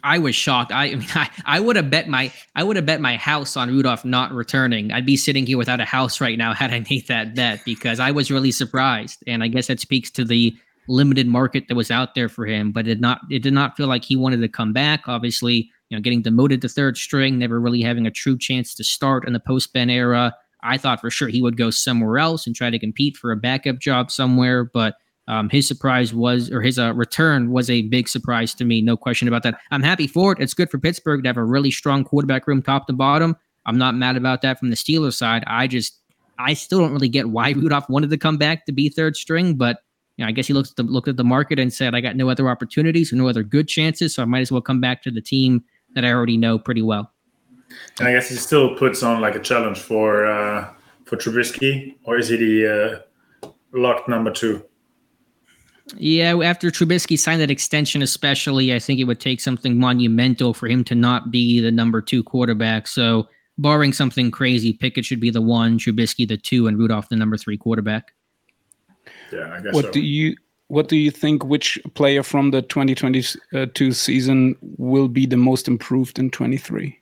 I was shocked. I, I <laughs> mean, I, I would have bet my I would have bet my house on Rudolph not returning. I'd be sitting here without a house right now <laughs> had I made that bet because I was really surprised. And I guess that speaks to the limited market that was out there for him. But it not it did not feel like he wanted to come back. Obviously, you know, getting demoted to third string, never really having a true chance to start in the post Ben era. I thought for sure he would go somewhere else and try to compete for a backup job somewhere, but um, his surprise was, or his uh, return was a big surprise to me. No question about that. I'm happy for it. It's good for Pittsburgh to have a really strong quarterback room, top to bottom. I'm not mad about that from the Steelers side. I just, I still don't really get why Rudolph wanted to come back to be third string, but you know, I guess he looked at the looked at the market and said, I got no other opportunities or no other good chances, so I might as well come back to the team that I already know pretty well. And I guess he still puts on like a challenge for uh, for Trubisky, or is he the uh, locked number two? Yeah, after Trubisky signed that extension, especially, I think it would take something monumental for him to not be the number two quarterback. So, barring something crazy, Pickett should be the one, Trubisky the two, and Rudolph the number three quarterback. Yeah, I guess. What so. do you what do you think? Which player from the 2022 season will be the most improved in 23?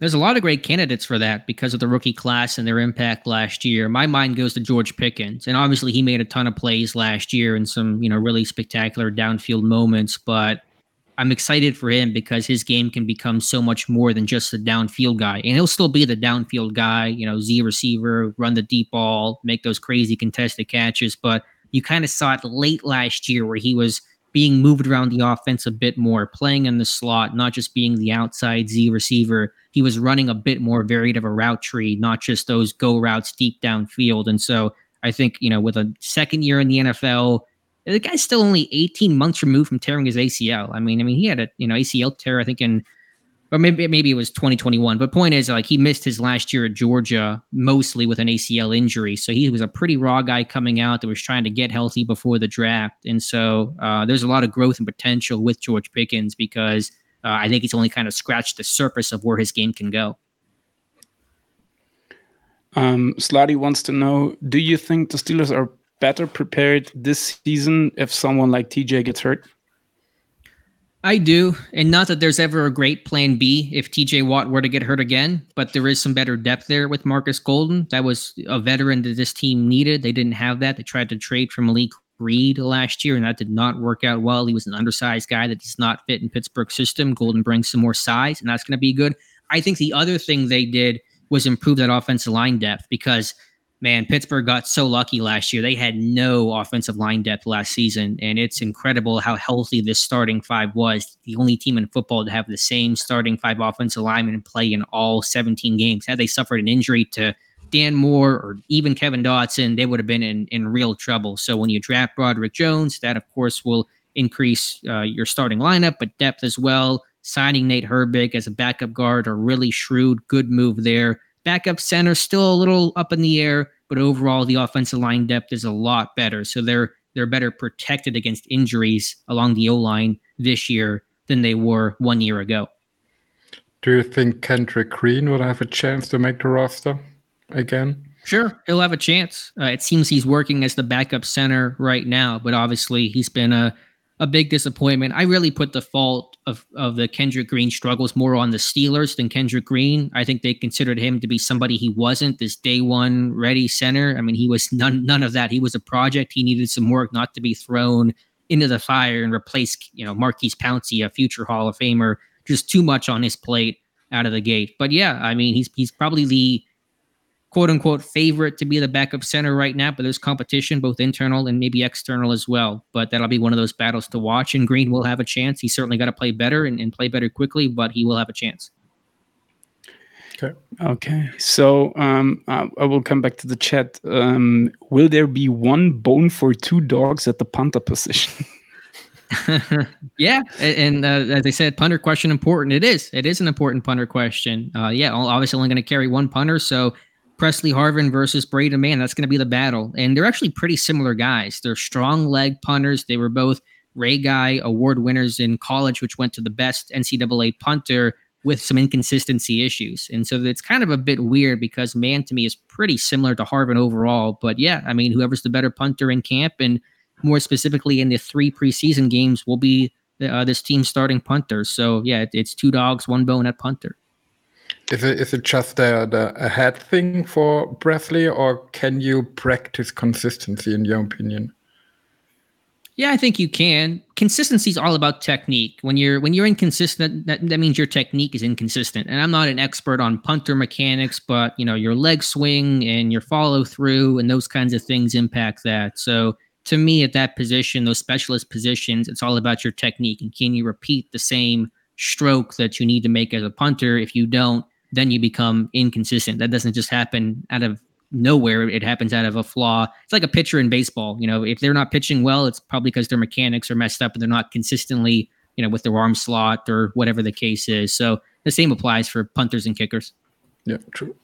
There's a lot of great candidates for that because of the rookie class and their impact last year. My mind goes to George Pickens, and obviously he made a ton of plays last year and some, you know, really spectacular downfield moments. But I'm excited for him because his game can become so much more than just a downfield guy, and he'll still be the downfield guy. You know, Z receiver, run the deep ball, make those crazy contested catches. But you kind of saw it late last year where he was being moved around the offense a bit more, playing in the slot, not just being the outside Z receiver. He was running a bit more varied of a route tree, not just those go routes deep downfield. And so I think, you know, with a second year in the NFL, the guy's still only 18 months removed from tearing his ACL. I mean, I mean, he had a you know ACL tear, I think in or maybe maybe it was 2021. But point is, like he missed his last year at Georgia mostly with an ACL injury, so he was a pretty raw guy coming out that was trying to get healthy before the draft. And so uh, there's a lot of growth and potential with George Pickens because uh, I think he's only kind of scratched the surface of where his game can go. Um, Slotty wants to know: Do you think the Steelers are better prepared this season if someone like TJ gets hurt? I do. And not that there's ever a great plan B if TJ Watt were to get hurt again, but there is some better depth there with Marcus Golden. That was a veteran that this team needed. They didn't have that. They tried to trade for Malik Reed last year, and that did not work out well. He was an undersized guy that does not fit in Pittsburgh's system. Golden brings some more size, and that's going to be good. I think the other thing they did was improve that offensive line depth because – man, Pittsburgh got so lucky last year. They had no offensive line depth last season, and it's incredible how healthy this starting five was. The only team in football to have the same starting five offensive linemen play in all 17 games. Had they suffered an injury to Dan Moore or even Kevin Dotson, they would have been in, in real trouble. So when you draft Broderick Jones, that of course will increase uh, your starting lineup, but depth as well. Signing Nate Herbig as a backup guard, a really shrewd, good move there. Backup center still a little up in the air, but overall the offensive line depth is a lot better. So they're they're better protected against injuries along the O line this year than they were one year ago. Do you think Kendrick Green would have a chance to make the roster again? Sure, he'll have a chance. Uh, it seems he's working as the backup center right now, but obviously he's been a a big disappointment. I really put the fault of, of the Kendrick Green struggles more on the Steelers than Kendrick Green. I think they considered him to be somebody he wasn't, this day one ready center. I mean, he was none none of that. He was a project. He needed some work, not to be thrown into the fire and replace, you know, Maurkice Pouncey, a future Hall of Famer. Just too much on his plate out of the gate. But yeah, I mean, he's he's probably the quote unquote favorite to be the backup center right now, but there's competition, both internal and maybe external as well. But that'll be one of those battles to watch. And Green will have a chance. He's certainly got to play better and, and, play better quickly, but he will have a chance. Okay. Okay. So um, uh, I will come back to the chat. Um, will there be one bone for two dogs at the punter position? <laughs> <laughs> yeah, and uh, as I said, punter question important. It is. It is an important punter question. Uh, yeah, obviously only going to carry one punter, so Pressley Harvin versus Braden Mann. That's going to be the battle. And they're actually pretty similar guys. They're strong leg punters. They were both Ray Guy award winners in college, which went to the best NCAA punter with some inconsistency issues. And so it's kind of a bit weird because Mann to me is pretty similar to Harvin overall. But yeah, I mean, whoever's the better punter in camp and more specifically in the three preseason games will be uh, this team's starting punter. So yeah, it's two dogs, one bone at punter. Is it is it just a, the, a head thing for Pressley, or can you practice consistency in your opinion? Yeah, I think you can. Consistency is all about technique. When you're when you're inconsistent, that, that means your technique is inconsistent. And I'm not an expert on punter mechanics, but you know your leg swing and your follow through and those kinds of things impact that. So to me, at that position, those specialist positions, it's all about your technique and can you repeat the same stroke that you need to make as a punter? If you don't, then you become inconsistent. That doesn't just happen out of nowhere. It happens out of a flaw. It's like a pitcher in baseball. You know, if they're not pitching well, it's probably because their mechanics are messed up and they're not consistently, you know, with their arm slot or whatever the case is. So the same applies for punters and kickers. Yeah, true.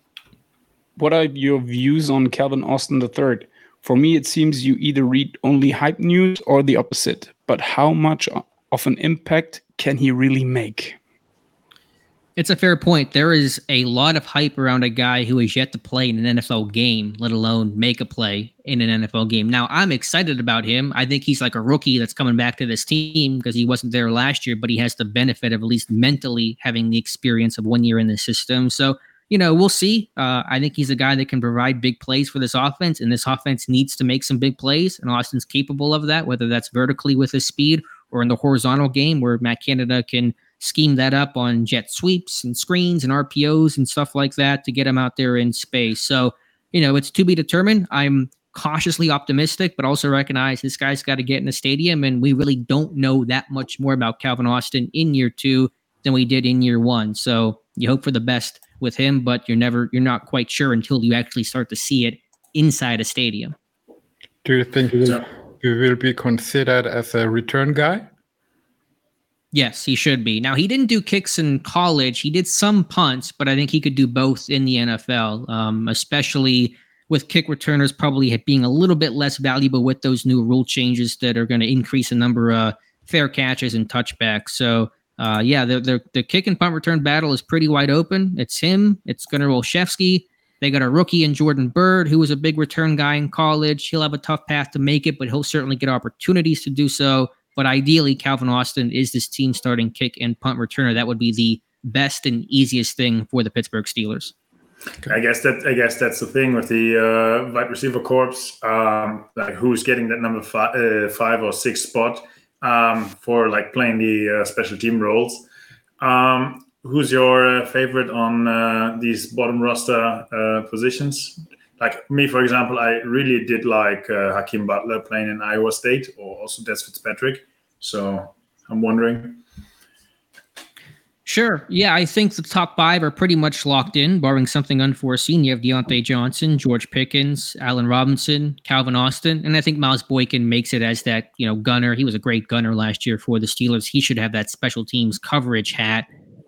What are your views on Calvin Austin III? For me, it seems you either read only hype news or the opposite. But how much of an impact can he really make? It's a fair point. There is a lot of hype around a guy who is yet to play in an NFL game, let alone make a play in an NFL game. Now, I'm excited about him. I think he's like a rookie that's coming back to this team because he wasn't there last year, but he has the benefit of at least mentally having the experience of one year in the system. So, you know, we'll see. Uh, I think he's a guy that can provide big plays for this offense, and this offense needs to make some big plays, and Austin's capable of that, whether that's vertically with his speed or in the horizontal game where Matt Canada can scheme that up on jet sweeps and screens and RPOs and stuff like that to get him out there in space. So, you know, it's to be determined. I'm cautiously optimistic, but also recognize this guy's got to get in the stadium. And we really don't know that much more about Calvin Austin in year two than we did in year one. So you hope for the best with him, but you're never, you're not quite sure until you actually start to see it inside a stadium. Do you think he will be considered as a return guy? Yes, he should be. Now he didn't do kicks in college. He did some punts, but I think he could do both in the NFL, um, especially with kick returners probably being a little bit less valuable with those new rule changes that are going to increase the number of fair catches and touchbacks. So uh, yeah, the, the, the kick and punt return battle is pretty wide open. It's him. It's Gunnar Olszewski. They got a rookie in Jordan Byrd, who was a big return guy in college. He'll have a tough path to make it, but he'll certainly get opportunities to do so. But ideally, Calvin Austin is this team starting kick and punt returner. That would be the best and easiest thing for the Pittsburgh Steelers. I guess that I guess that's the thing with the uh, wide receiver corps, um, like who's getting that number five, uh, five or six spot um, for like playing the uh, special team roles. Um, who's your uh, favorite on uh, these bottom roster uh, positions? Like me, for example, I really did like uh, Hakeem Butler playing in Iowa State, or also Dez Fitzpatrick. So I'm wondering. Sure. Yeah, I think the top five are pretty much locked in, barring something unforeseen. You have Diontae Johnson, George Pickens, Allen Robinson, Calvin Austin, and I think Miles Boykin makes it as that you know gunner. He was a great gunner last year for the Steelers. He should have that special teams coverage hat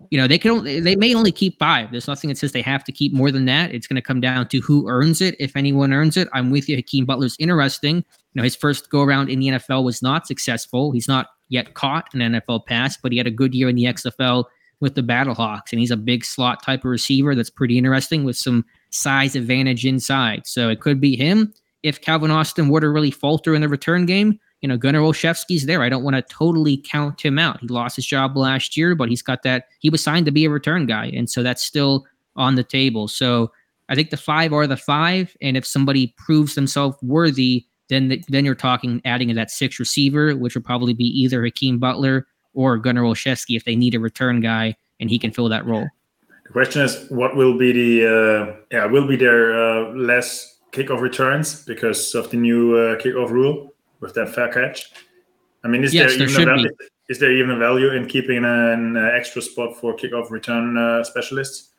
you know they can only, they may only keep five. There's nothing that says they have to keep more than that. It's going to come down to who earns it. If anyone earns it i'm with you. Hakeem butler's interesting. You know his first go around in the nfl was not successful. He's not yet caught an nfl pass but he had a good year in the xfl with the battlehawks and he's a big slot type of receiver that's pretty interesting with some size advantage inside. So it could be him. If calvin austin were to really falter in the return game you know, Gunnar Olszewski's there. I don't want to totally count him out. He lost his job last year, but he's got that. He was signed to be a return guy, and so that's still on the table. So I think the five are the five, and if somebody proves themselves worthy, then the, then you're talking adding that six receiver, which would probably be either Hakeem Butler or Gunnar Olszewski if they need a return guy and he can fill that role. The question is, what will be the uh, yeah will be there uh, less kickoff returns because of the new uh, kickoff rule? With that fair catch? I mean, is yes, there, there even a value, is there even a value in keeping an uh, extra spot for kickoff return uh, specialists?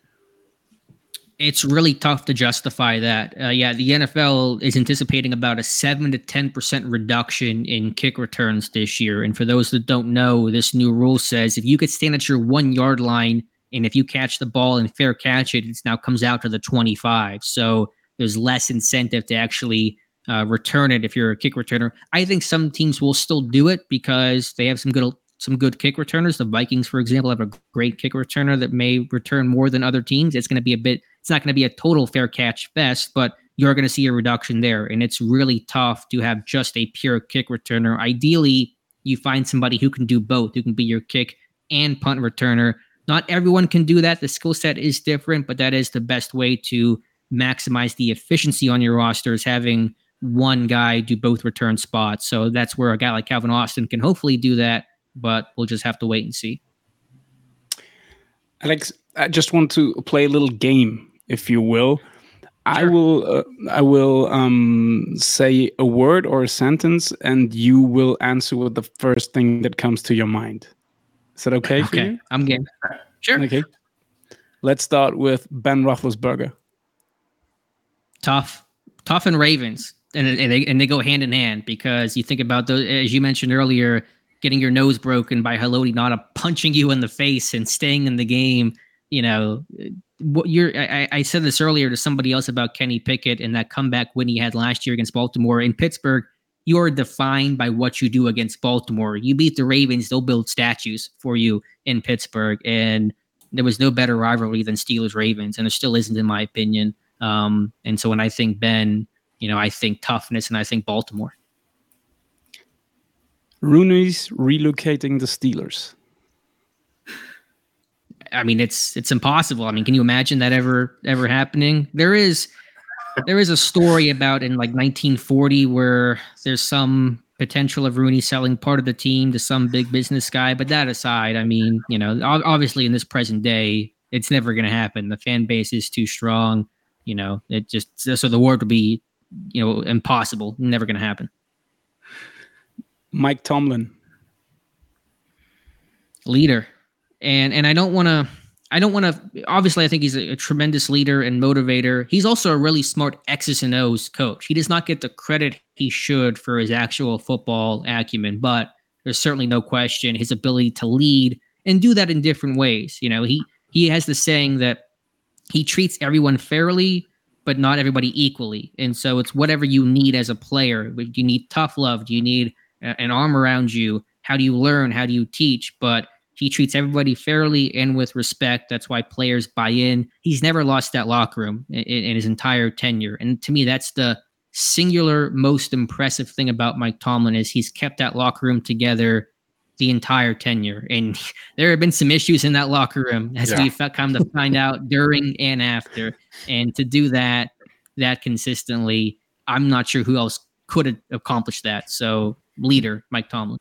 It's really tough to justify that. Uh, yeah, the NFL is anticipating about a seven to ten percent reduction in kick returns this year. And for those that don't know, this new rule says if you could stand at your one yard line and if you catch the ball and fair catch it, it now comes out to the twenty five. So there's less incentive to actually uh, return it if you're a kick returner. I think some teams will still do it because they have some good some good kick returners. The Vikings, for example, have a great kick returner that may return more than other teams. It's going to be a bit. It's not going to be a total fair catch fest, but you're going to see a reduction there, and it's really tough to have just a pure kick returner. Ideally, you find somebody who can do both, who can be your kick and punt returner. Not everyone can do that. The skill set is different, but that is the best way to maximize the efficiency on your roster is having one guy do both return spots. So that's where a guy like Calvin Austin can hopefully do that, but we'll just have to wait and see. Alex, I just want to play a little game, if you will. I will uh, I will um, say a word or a sentence, and you will answer with the first thing that comes to your mind. Is that okay? Okay, I'm game. Sure. Okay. Let's start with Ben Roethlisberger. Tough, tough and Ravens and, and they and they go hand in hand because you think about those as you mentioned earlier, getting your nose broken by Haloti Ngata punching you in the face and staying in the game. you know, what you're. I, I said this earlier to somebody else about Kenny Pickett and that comeback win he had last year against Baltimore in Pittsburgh. You're defined by what you do against Baltimore. You beat the Ravens, they'll build statues for you in Pittsburgh, and there was no better rivalry than Steelers Ravens, and there still isn't, in my opinion. Um, and so when I think Ben, you know, I think toughness, and I think Baltimore. Rooney's relocating the Steelers. I mean, it's it's impossible. I mean, can you imagine that ever ever happening? There is there is a story about in like 1940 where there's some potential of Rooney selling part of the team to some big business guy. But that aside, I mean, you know, obviously in this present day, it's never going to happen. The fan base is too strong. You know, it just so the word would be, you know, impossible. Never going to happen. Mike Tomlin, leader, and and I don't want to. I don't want to. Obviously, I think he's a, a, tremendous leader and motivator. He's also a really smart X's and O's coach. He does not get the credit he should for his actual football acumen, but there's certainly no question his ability to lead and do that in different ways. You know, he he has the saying that he treats everyone fairly, but not everybody equally. And so it's whatever you need as a player. Do you need tough love? Do you need an arm around you. How do you learn? How do you teach? But he treats everybody fairly and with respect. That's why players buy in. He's never lost that locker room in, in his entire tenure. And to me, that's the singular most impressive thing about Mike Tomlin is he's kept that locker room together the entire tenure. And <laughs> there have been some issues in that locker room as yeah. we've come to find out during and after. And to do that that consistently, I'm not sure who else could accomplish that. So leader, Mike Tomlin.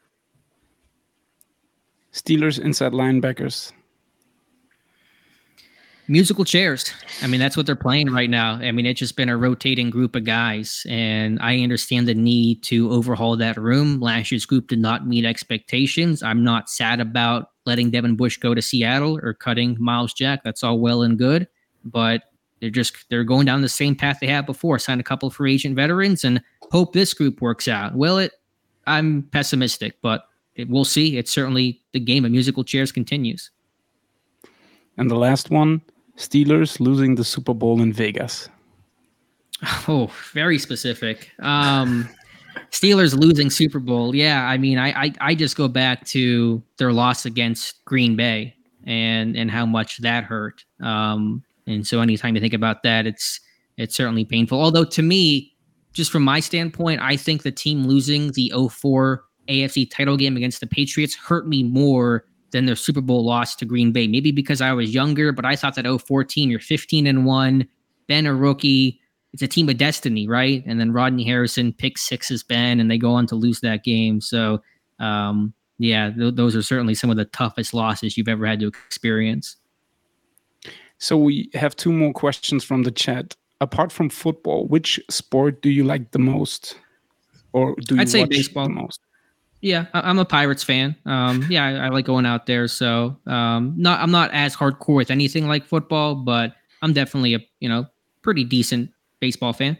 Steelers inside linebackers. Musical chairs. I mean, that's what they're playing right now. I mean, it's just been a rotating group of guys, and I understand the need to overhaul that room. Last year's group did not meet expectations. I'm not sad about letting Devin Bush go to Seattle or cutting Myles Jack. That's all well and good, but they're just they're going down the same path they had before. Sign a couple free agent veterans and hope this group works out. Will it? I'm pessimistic, but it, we'll see. It's certainly the game of musical chairs continues. And the last one Steelers losing the Super Bowl in Vegas. <laughs> Oh, very specific. Um, Steelers losing Super Bowl. Yeah, I mean, I, I I just go back to their loss against Green Bay and and how much that hurt. Um, and so anytime you think about that, it's it's certainly painful. Although to me, just from my standpoint, I think the team losing the 04 AFC title game against the Patriots hurt me more than their Super Bowl loss to Green Bay. Maybe because I was younger, but I thought that 04 team, you're 15 and 1, Ben a rookie. It's a team of destiny, right? And then Rodney Harrison picks sixes Ben, and they go on to lose that game. So, um, yeah, th- those are certainly some of the toughest losses you've ever had to experience. So we have two more questions from the chat apart from football, which sport do you like the most, or do you I'd say baseball the most? Yeah, I'm a Pirates fan. Um, yeah, I, I, like going out there. So, um, not I'm not as hardcore with anything like football, but I'm definitely a you know pretty decent baseball fan.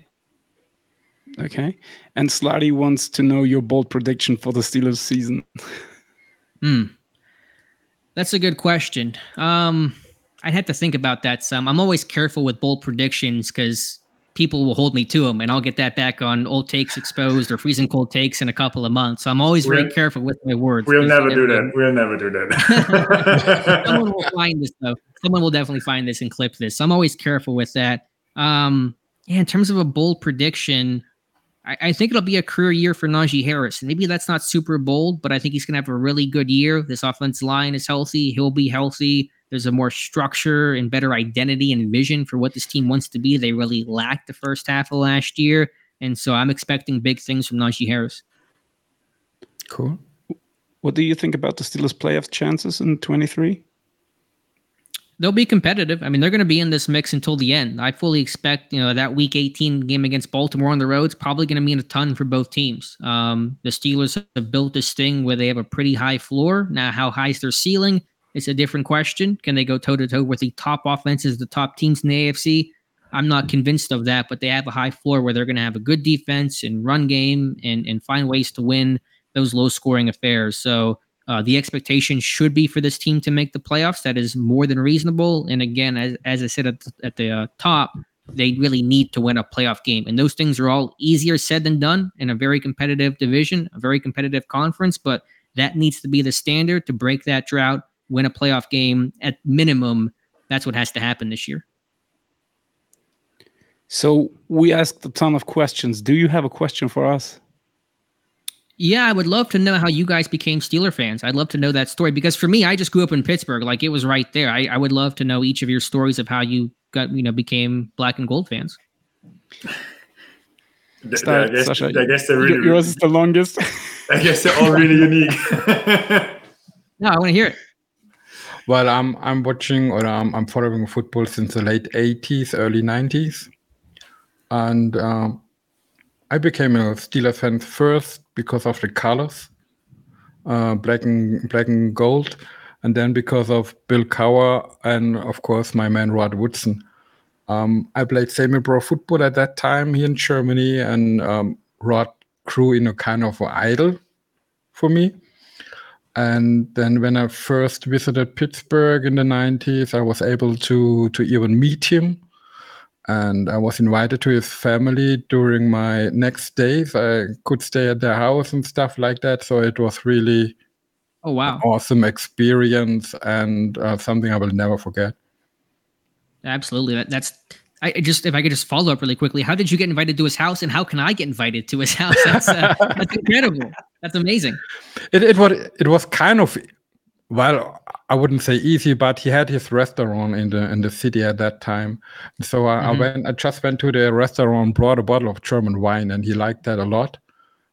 Okay, and Slotty wants to know your bold prediction for the Steelers season. Hmm, that's a good question. Um, I'd have to think about that some. I'm always careful with bold predictions because people will hold me to them, and I'll get that back on old takes exposed or freezing cold takes in a couple of months. So I'm always we're, very careful with my words. We'll never do that. We'll never do that. <laughs> Someone will find this though. Someone will definitely find this and clip this. So I'm always careful with that. Um, yeah, in terms of a bold prediction, I, I think it'll be a career year for Najee Harris. Maybe that's not super bold, but I think he's going to have a really good year. This offensive line is healthy. He'll be healthy. There's a more structure and better identity and vision for what this team wants to be. They really lacked the first half of last year. And so I'm expecting big things from Najee Harris. Cool. What do you think about the Steelers' playoff chances in 23? They'll be competitive. I mean, they're going to be in this mix until the end. I fully expect, you know, that Week 18 game against Baltimore on the road is probably going to mean a ton for both teams. Um, the Steelers have built this thing where they have a pretty high floor. Now, how high is their ceiling? It's a different question. Can they go toe to toe with the top offenses, the top teams in the AFC? I'm not convinced of that, but they have a high floor where they're going to have a good defense and run game and, and find ways to win those low scoring affairs. So Uh, the expectation should be for this team to make the playoffs. That is more than reasonable. And again, as, as I said at the, at the uh, top, they really need to win a playoff game. And those things are all easier said than done in a very competitive division, a very competitive conference. But that needs to be the standard to break that drought, win a playoff game at minimum. That's what has to happen this year. So we asked a ton of questions. Do you have a question for us? Yeah, I would love to know how you guys became Steeler fans. I'd love to know that story because for me, I just grew up in Pittsburgh. Like it was right there. I, I would love to know each of your stories of how you got, you know, became black and gold fans. Start, I, guess, Sasha, I guess they're really. Yours is the longest. <laughs> I guess they're all really <laughs> unique. <laughs> no, I want to hear it. Well, I'm I'm watching or I'm I'm following football since the late '80s, early '90s, and um, I became a Steelers fan first because of the colors, uh, black and black and gold, and then because of Bill Cowher and of course my man Rod Woodson. Um, I played semi-pro football at that time here in Germany, and um, Rod grew in a kind of idol for me. And then when I first visited Pittsburgh in the 90s, I was able to to even meet him. And I was invited to his family during my next days. I could stay at their house and stuff like that. So it was really oh wow awesome experience and uh, something I will never forget. Absolutely. That, that's I just if I could just follow up really quickly. How did you get invited to his house, and how can I get invited to his house? That's uh, that's <laughs> incredible. That's amazing. It it was it was kind of well, I wouldn't say easy, but he had his restaurant in the in the city at that time. So I, mm-hmm. I went. I just went to the restaurant, brought a bottle of German wine, and he liked that a lot.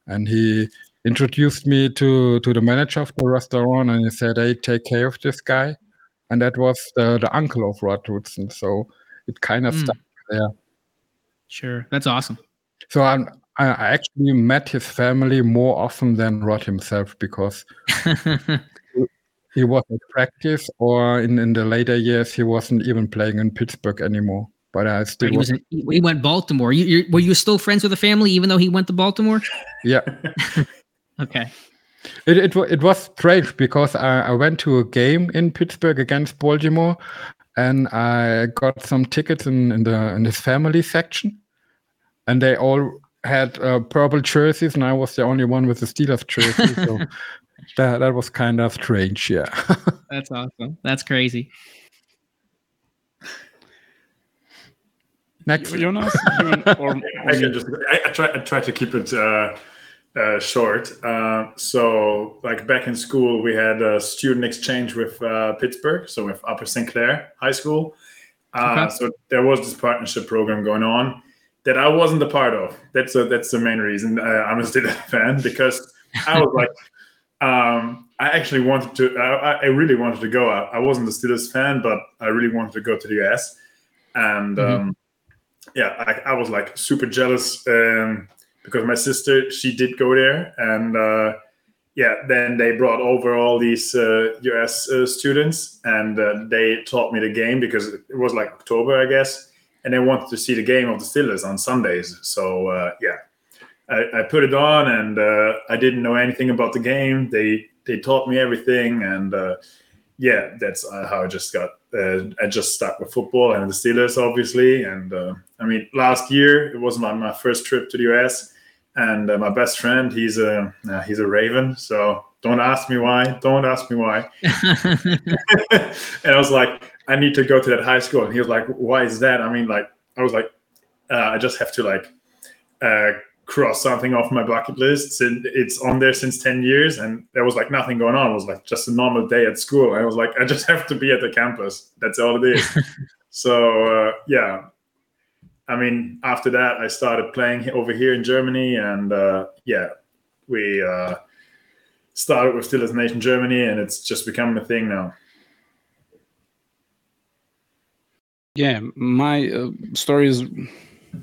And he introduced me to to the manager of the restaurant, and he said, "Hey, take care of this guy." And that was the the uncle of Rod Woodson. So it kind of mm. stuck there. Sure, that's awesome. So I'm, I actually met his family more often than Rod himself because <laughs> he was at practice, or in, in the later years he wasn't even playing in Pittsburgh anymore. But I still he was. In, he went Baltimore. You, were you still friends with the family even though he went to Baltimore? Yeah. <laughs> okay. It, it it was strange because I, I went to a game in Pittsburgh against Baltimore, and I got some tickets in, in the in this family section, and they all had uh, purple jerseys, and I was the only one with the Steelers jersey. so <laughs> that that was kind of strange. Yeah, <laughs> that's awesome. That's crazy. Next, Jonas, or, <laughs> I can just I, I, try I try to keep it. Uh, uh, short. Uh, so, like back in school, we had a student exchange with uh, Pittsburgh, so with Upper St. Clair High School. Uh, okay. So there was this partnership program going on that I wasn't a part of. That's a, that's the main reason uh, I'm a Steelers fan because I was like, um, I actually wanted to. I, I, really wanted to go. I, I, wasn't a Steelers fan, but I really wanted to go to the US, and mm-hmm. um, yeah, I, I, was like super jealous. Um, because my sister she did go there and uh, yeah then they brought over all these uh, us uh, students and uh, they taught me the game because it was like october i guess and they wanted to see the game of the steelers on sundays. So uh, yeah. I, I, put it on and uh, i didn't know anything about the game. They they taught me everything and yeah that's how i just got i just stuck with football and the steelers obviously. And i mean last year it was my, my first trip to the us and uh, my best friend he's a uh, he's a raven. So don't ask me why. Don't ask me why. <laughs> <laughs> And i was like i need to go to that high school. And he was like why is that? I mean like i was like uh, i just have to like uh, cross something off my bucket list. And it's on there since 10 years. And there was like nothing going on. It was like just a normal day at school. And i was like i just <laughs> have to be at the campus. That's all it is. <laughs> So uh, yeah. I mean, after that, I started playing over here in Germany, and uh, yeah, we uh, started with Steelers Nation Germany, and it's just become a thing now. Yeah, my uh, story is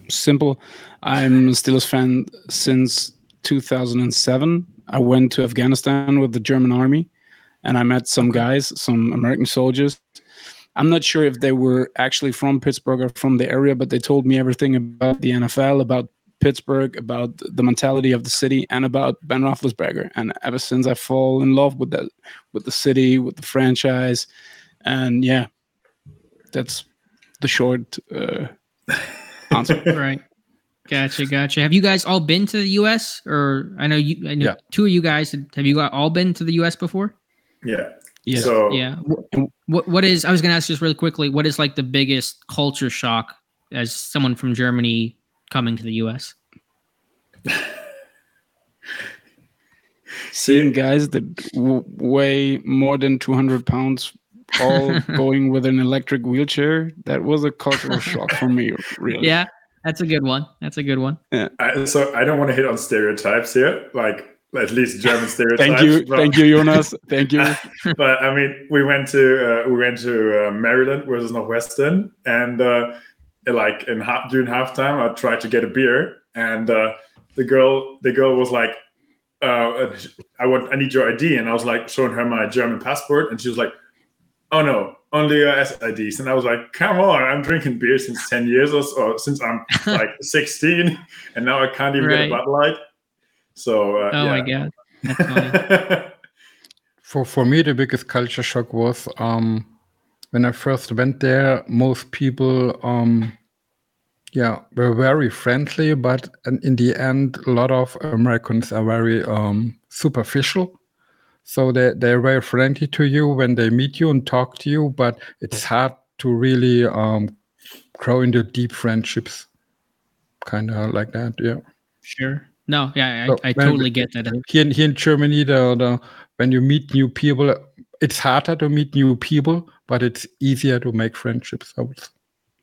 simple. I'm a Steelers fan since 2007. I went to Afghanistan with the German army, and I met some guys, some American soldiers, I'm not sure if they were actually from Pittsburgh or from the area, but they told me everything about the NFL, about Pittsburgh, about the mentality of the city, and about Ben Roethlisberger. And ever since I fall in love with that, with the city, with the franchise, and yeah, that's the short uh, answer. <laughs> right. Gotcha, gotcha. Have you guys all been to the U.S. or I know you? I know Yeah. two of you guys. Have you all been to the U.S. before? Yeah. Yeah. So Yeah. What What is? I was going to ask just really quickly. What is like the biggest culture shock as someone from Germany coming to the U.S.? <laughs> seeing guys that w- weigh more than 200 pounds all <laughs> going with an electric wheelchair that was a cultural <laughs> shock for me really Yeah, that's a good one. That's a good one. I, so I don't want to hit on stereotypes here, like at least German <laughs> stereotypes. thank you but- thank you jonas thank you but I mean, we went to uh, we went to uh, Maryland versus Northwestern, and uh, like in half during halftime, I tried to get a beer, and uh, the girl the girl was like, uh, "I want I need your ID," and I was like showing her my German passport, and she was like, "Oh no." Only US IDs, and I was like, "Come on! I'm drinking beer since ten years or so, since I'm <laughs> like 16, and now I can't even Right. get a Bud Light." So, uh, Oh my god. <laughs> For for me, the biggest culture shock was um, when I first went there. Most people, um, yeah, were very friendly, but in in the end, a lot of Americans are very um, superficial. So they they're very friendly to you when they meet you and talk to you, but it's hard to really um, grow into deep friendships. Kind of like that, yeah. sure. No, yeah, I, So I when- totally get that. here in, here in Germany, the, the when you meet new people, it's harder to meet new people, but it's easier to make friendships. I would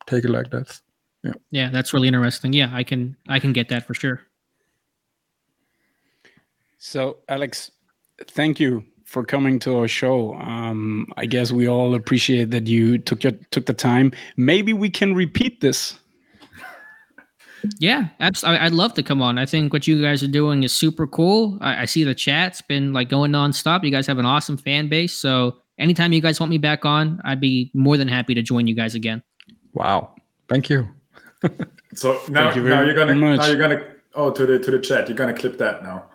take it like that. Yeah yeah, that's really interesting. Yeah, I can I can get that for sure. so alex thank you for coming to our show um, i guess we all appreciate that you took your took the time maybe we can repeat this Yeah, absolutely. I'd love to come on. I think what you guys are doing is super cool. I, I see the chat's been like going nonstop. You guys have an awesome fan base. So anytime you guys want me back on, I'd be more than happy to join you guys again. Wow. Thank you. So now, Thank you now you're gonna much. now you're gonna oh to the to the chat. You're gonna clip that now.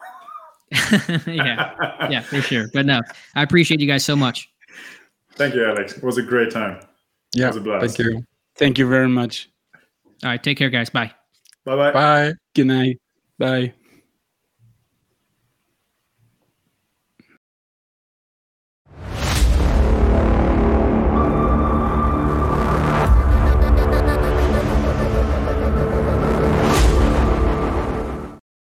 <laughs> yeah, yeah, for sure. But no, I appreciate you guys so much. Thank you, Alex. It was a great time. Yeah. was a blast. Thank you. thank you very much All right, take care, guys. Bye. Bye bye. Bye. good night bye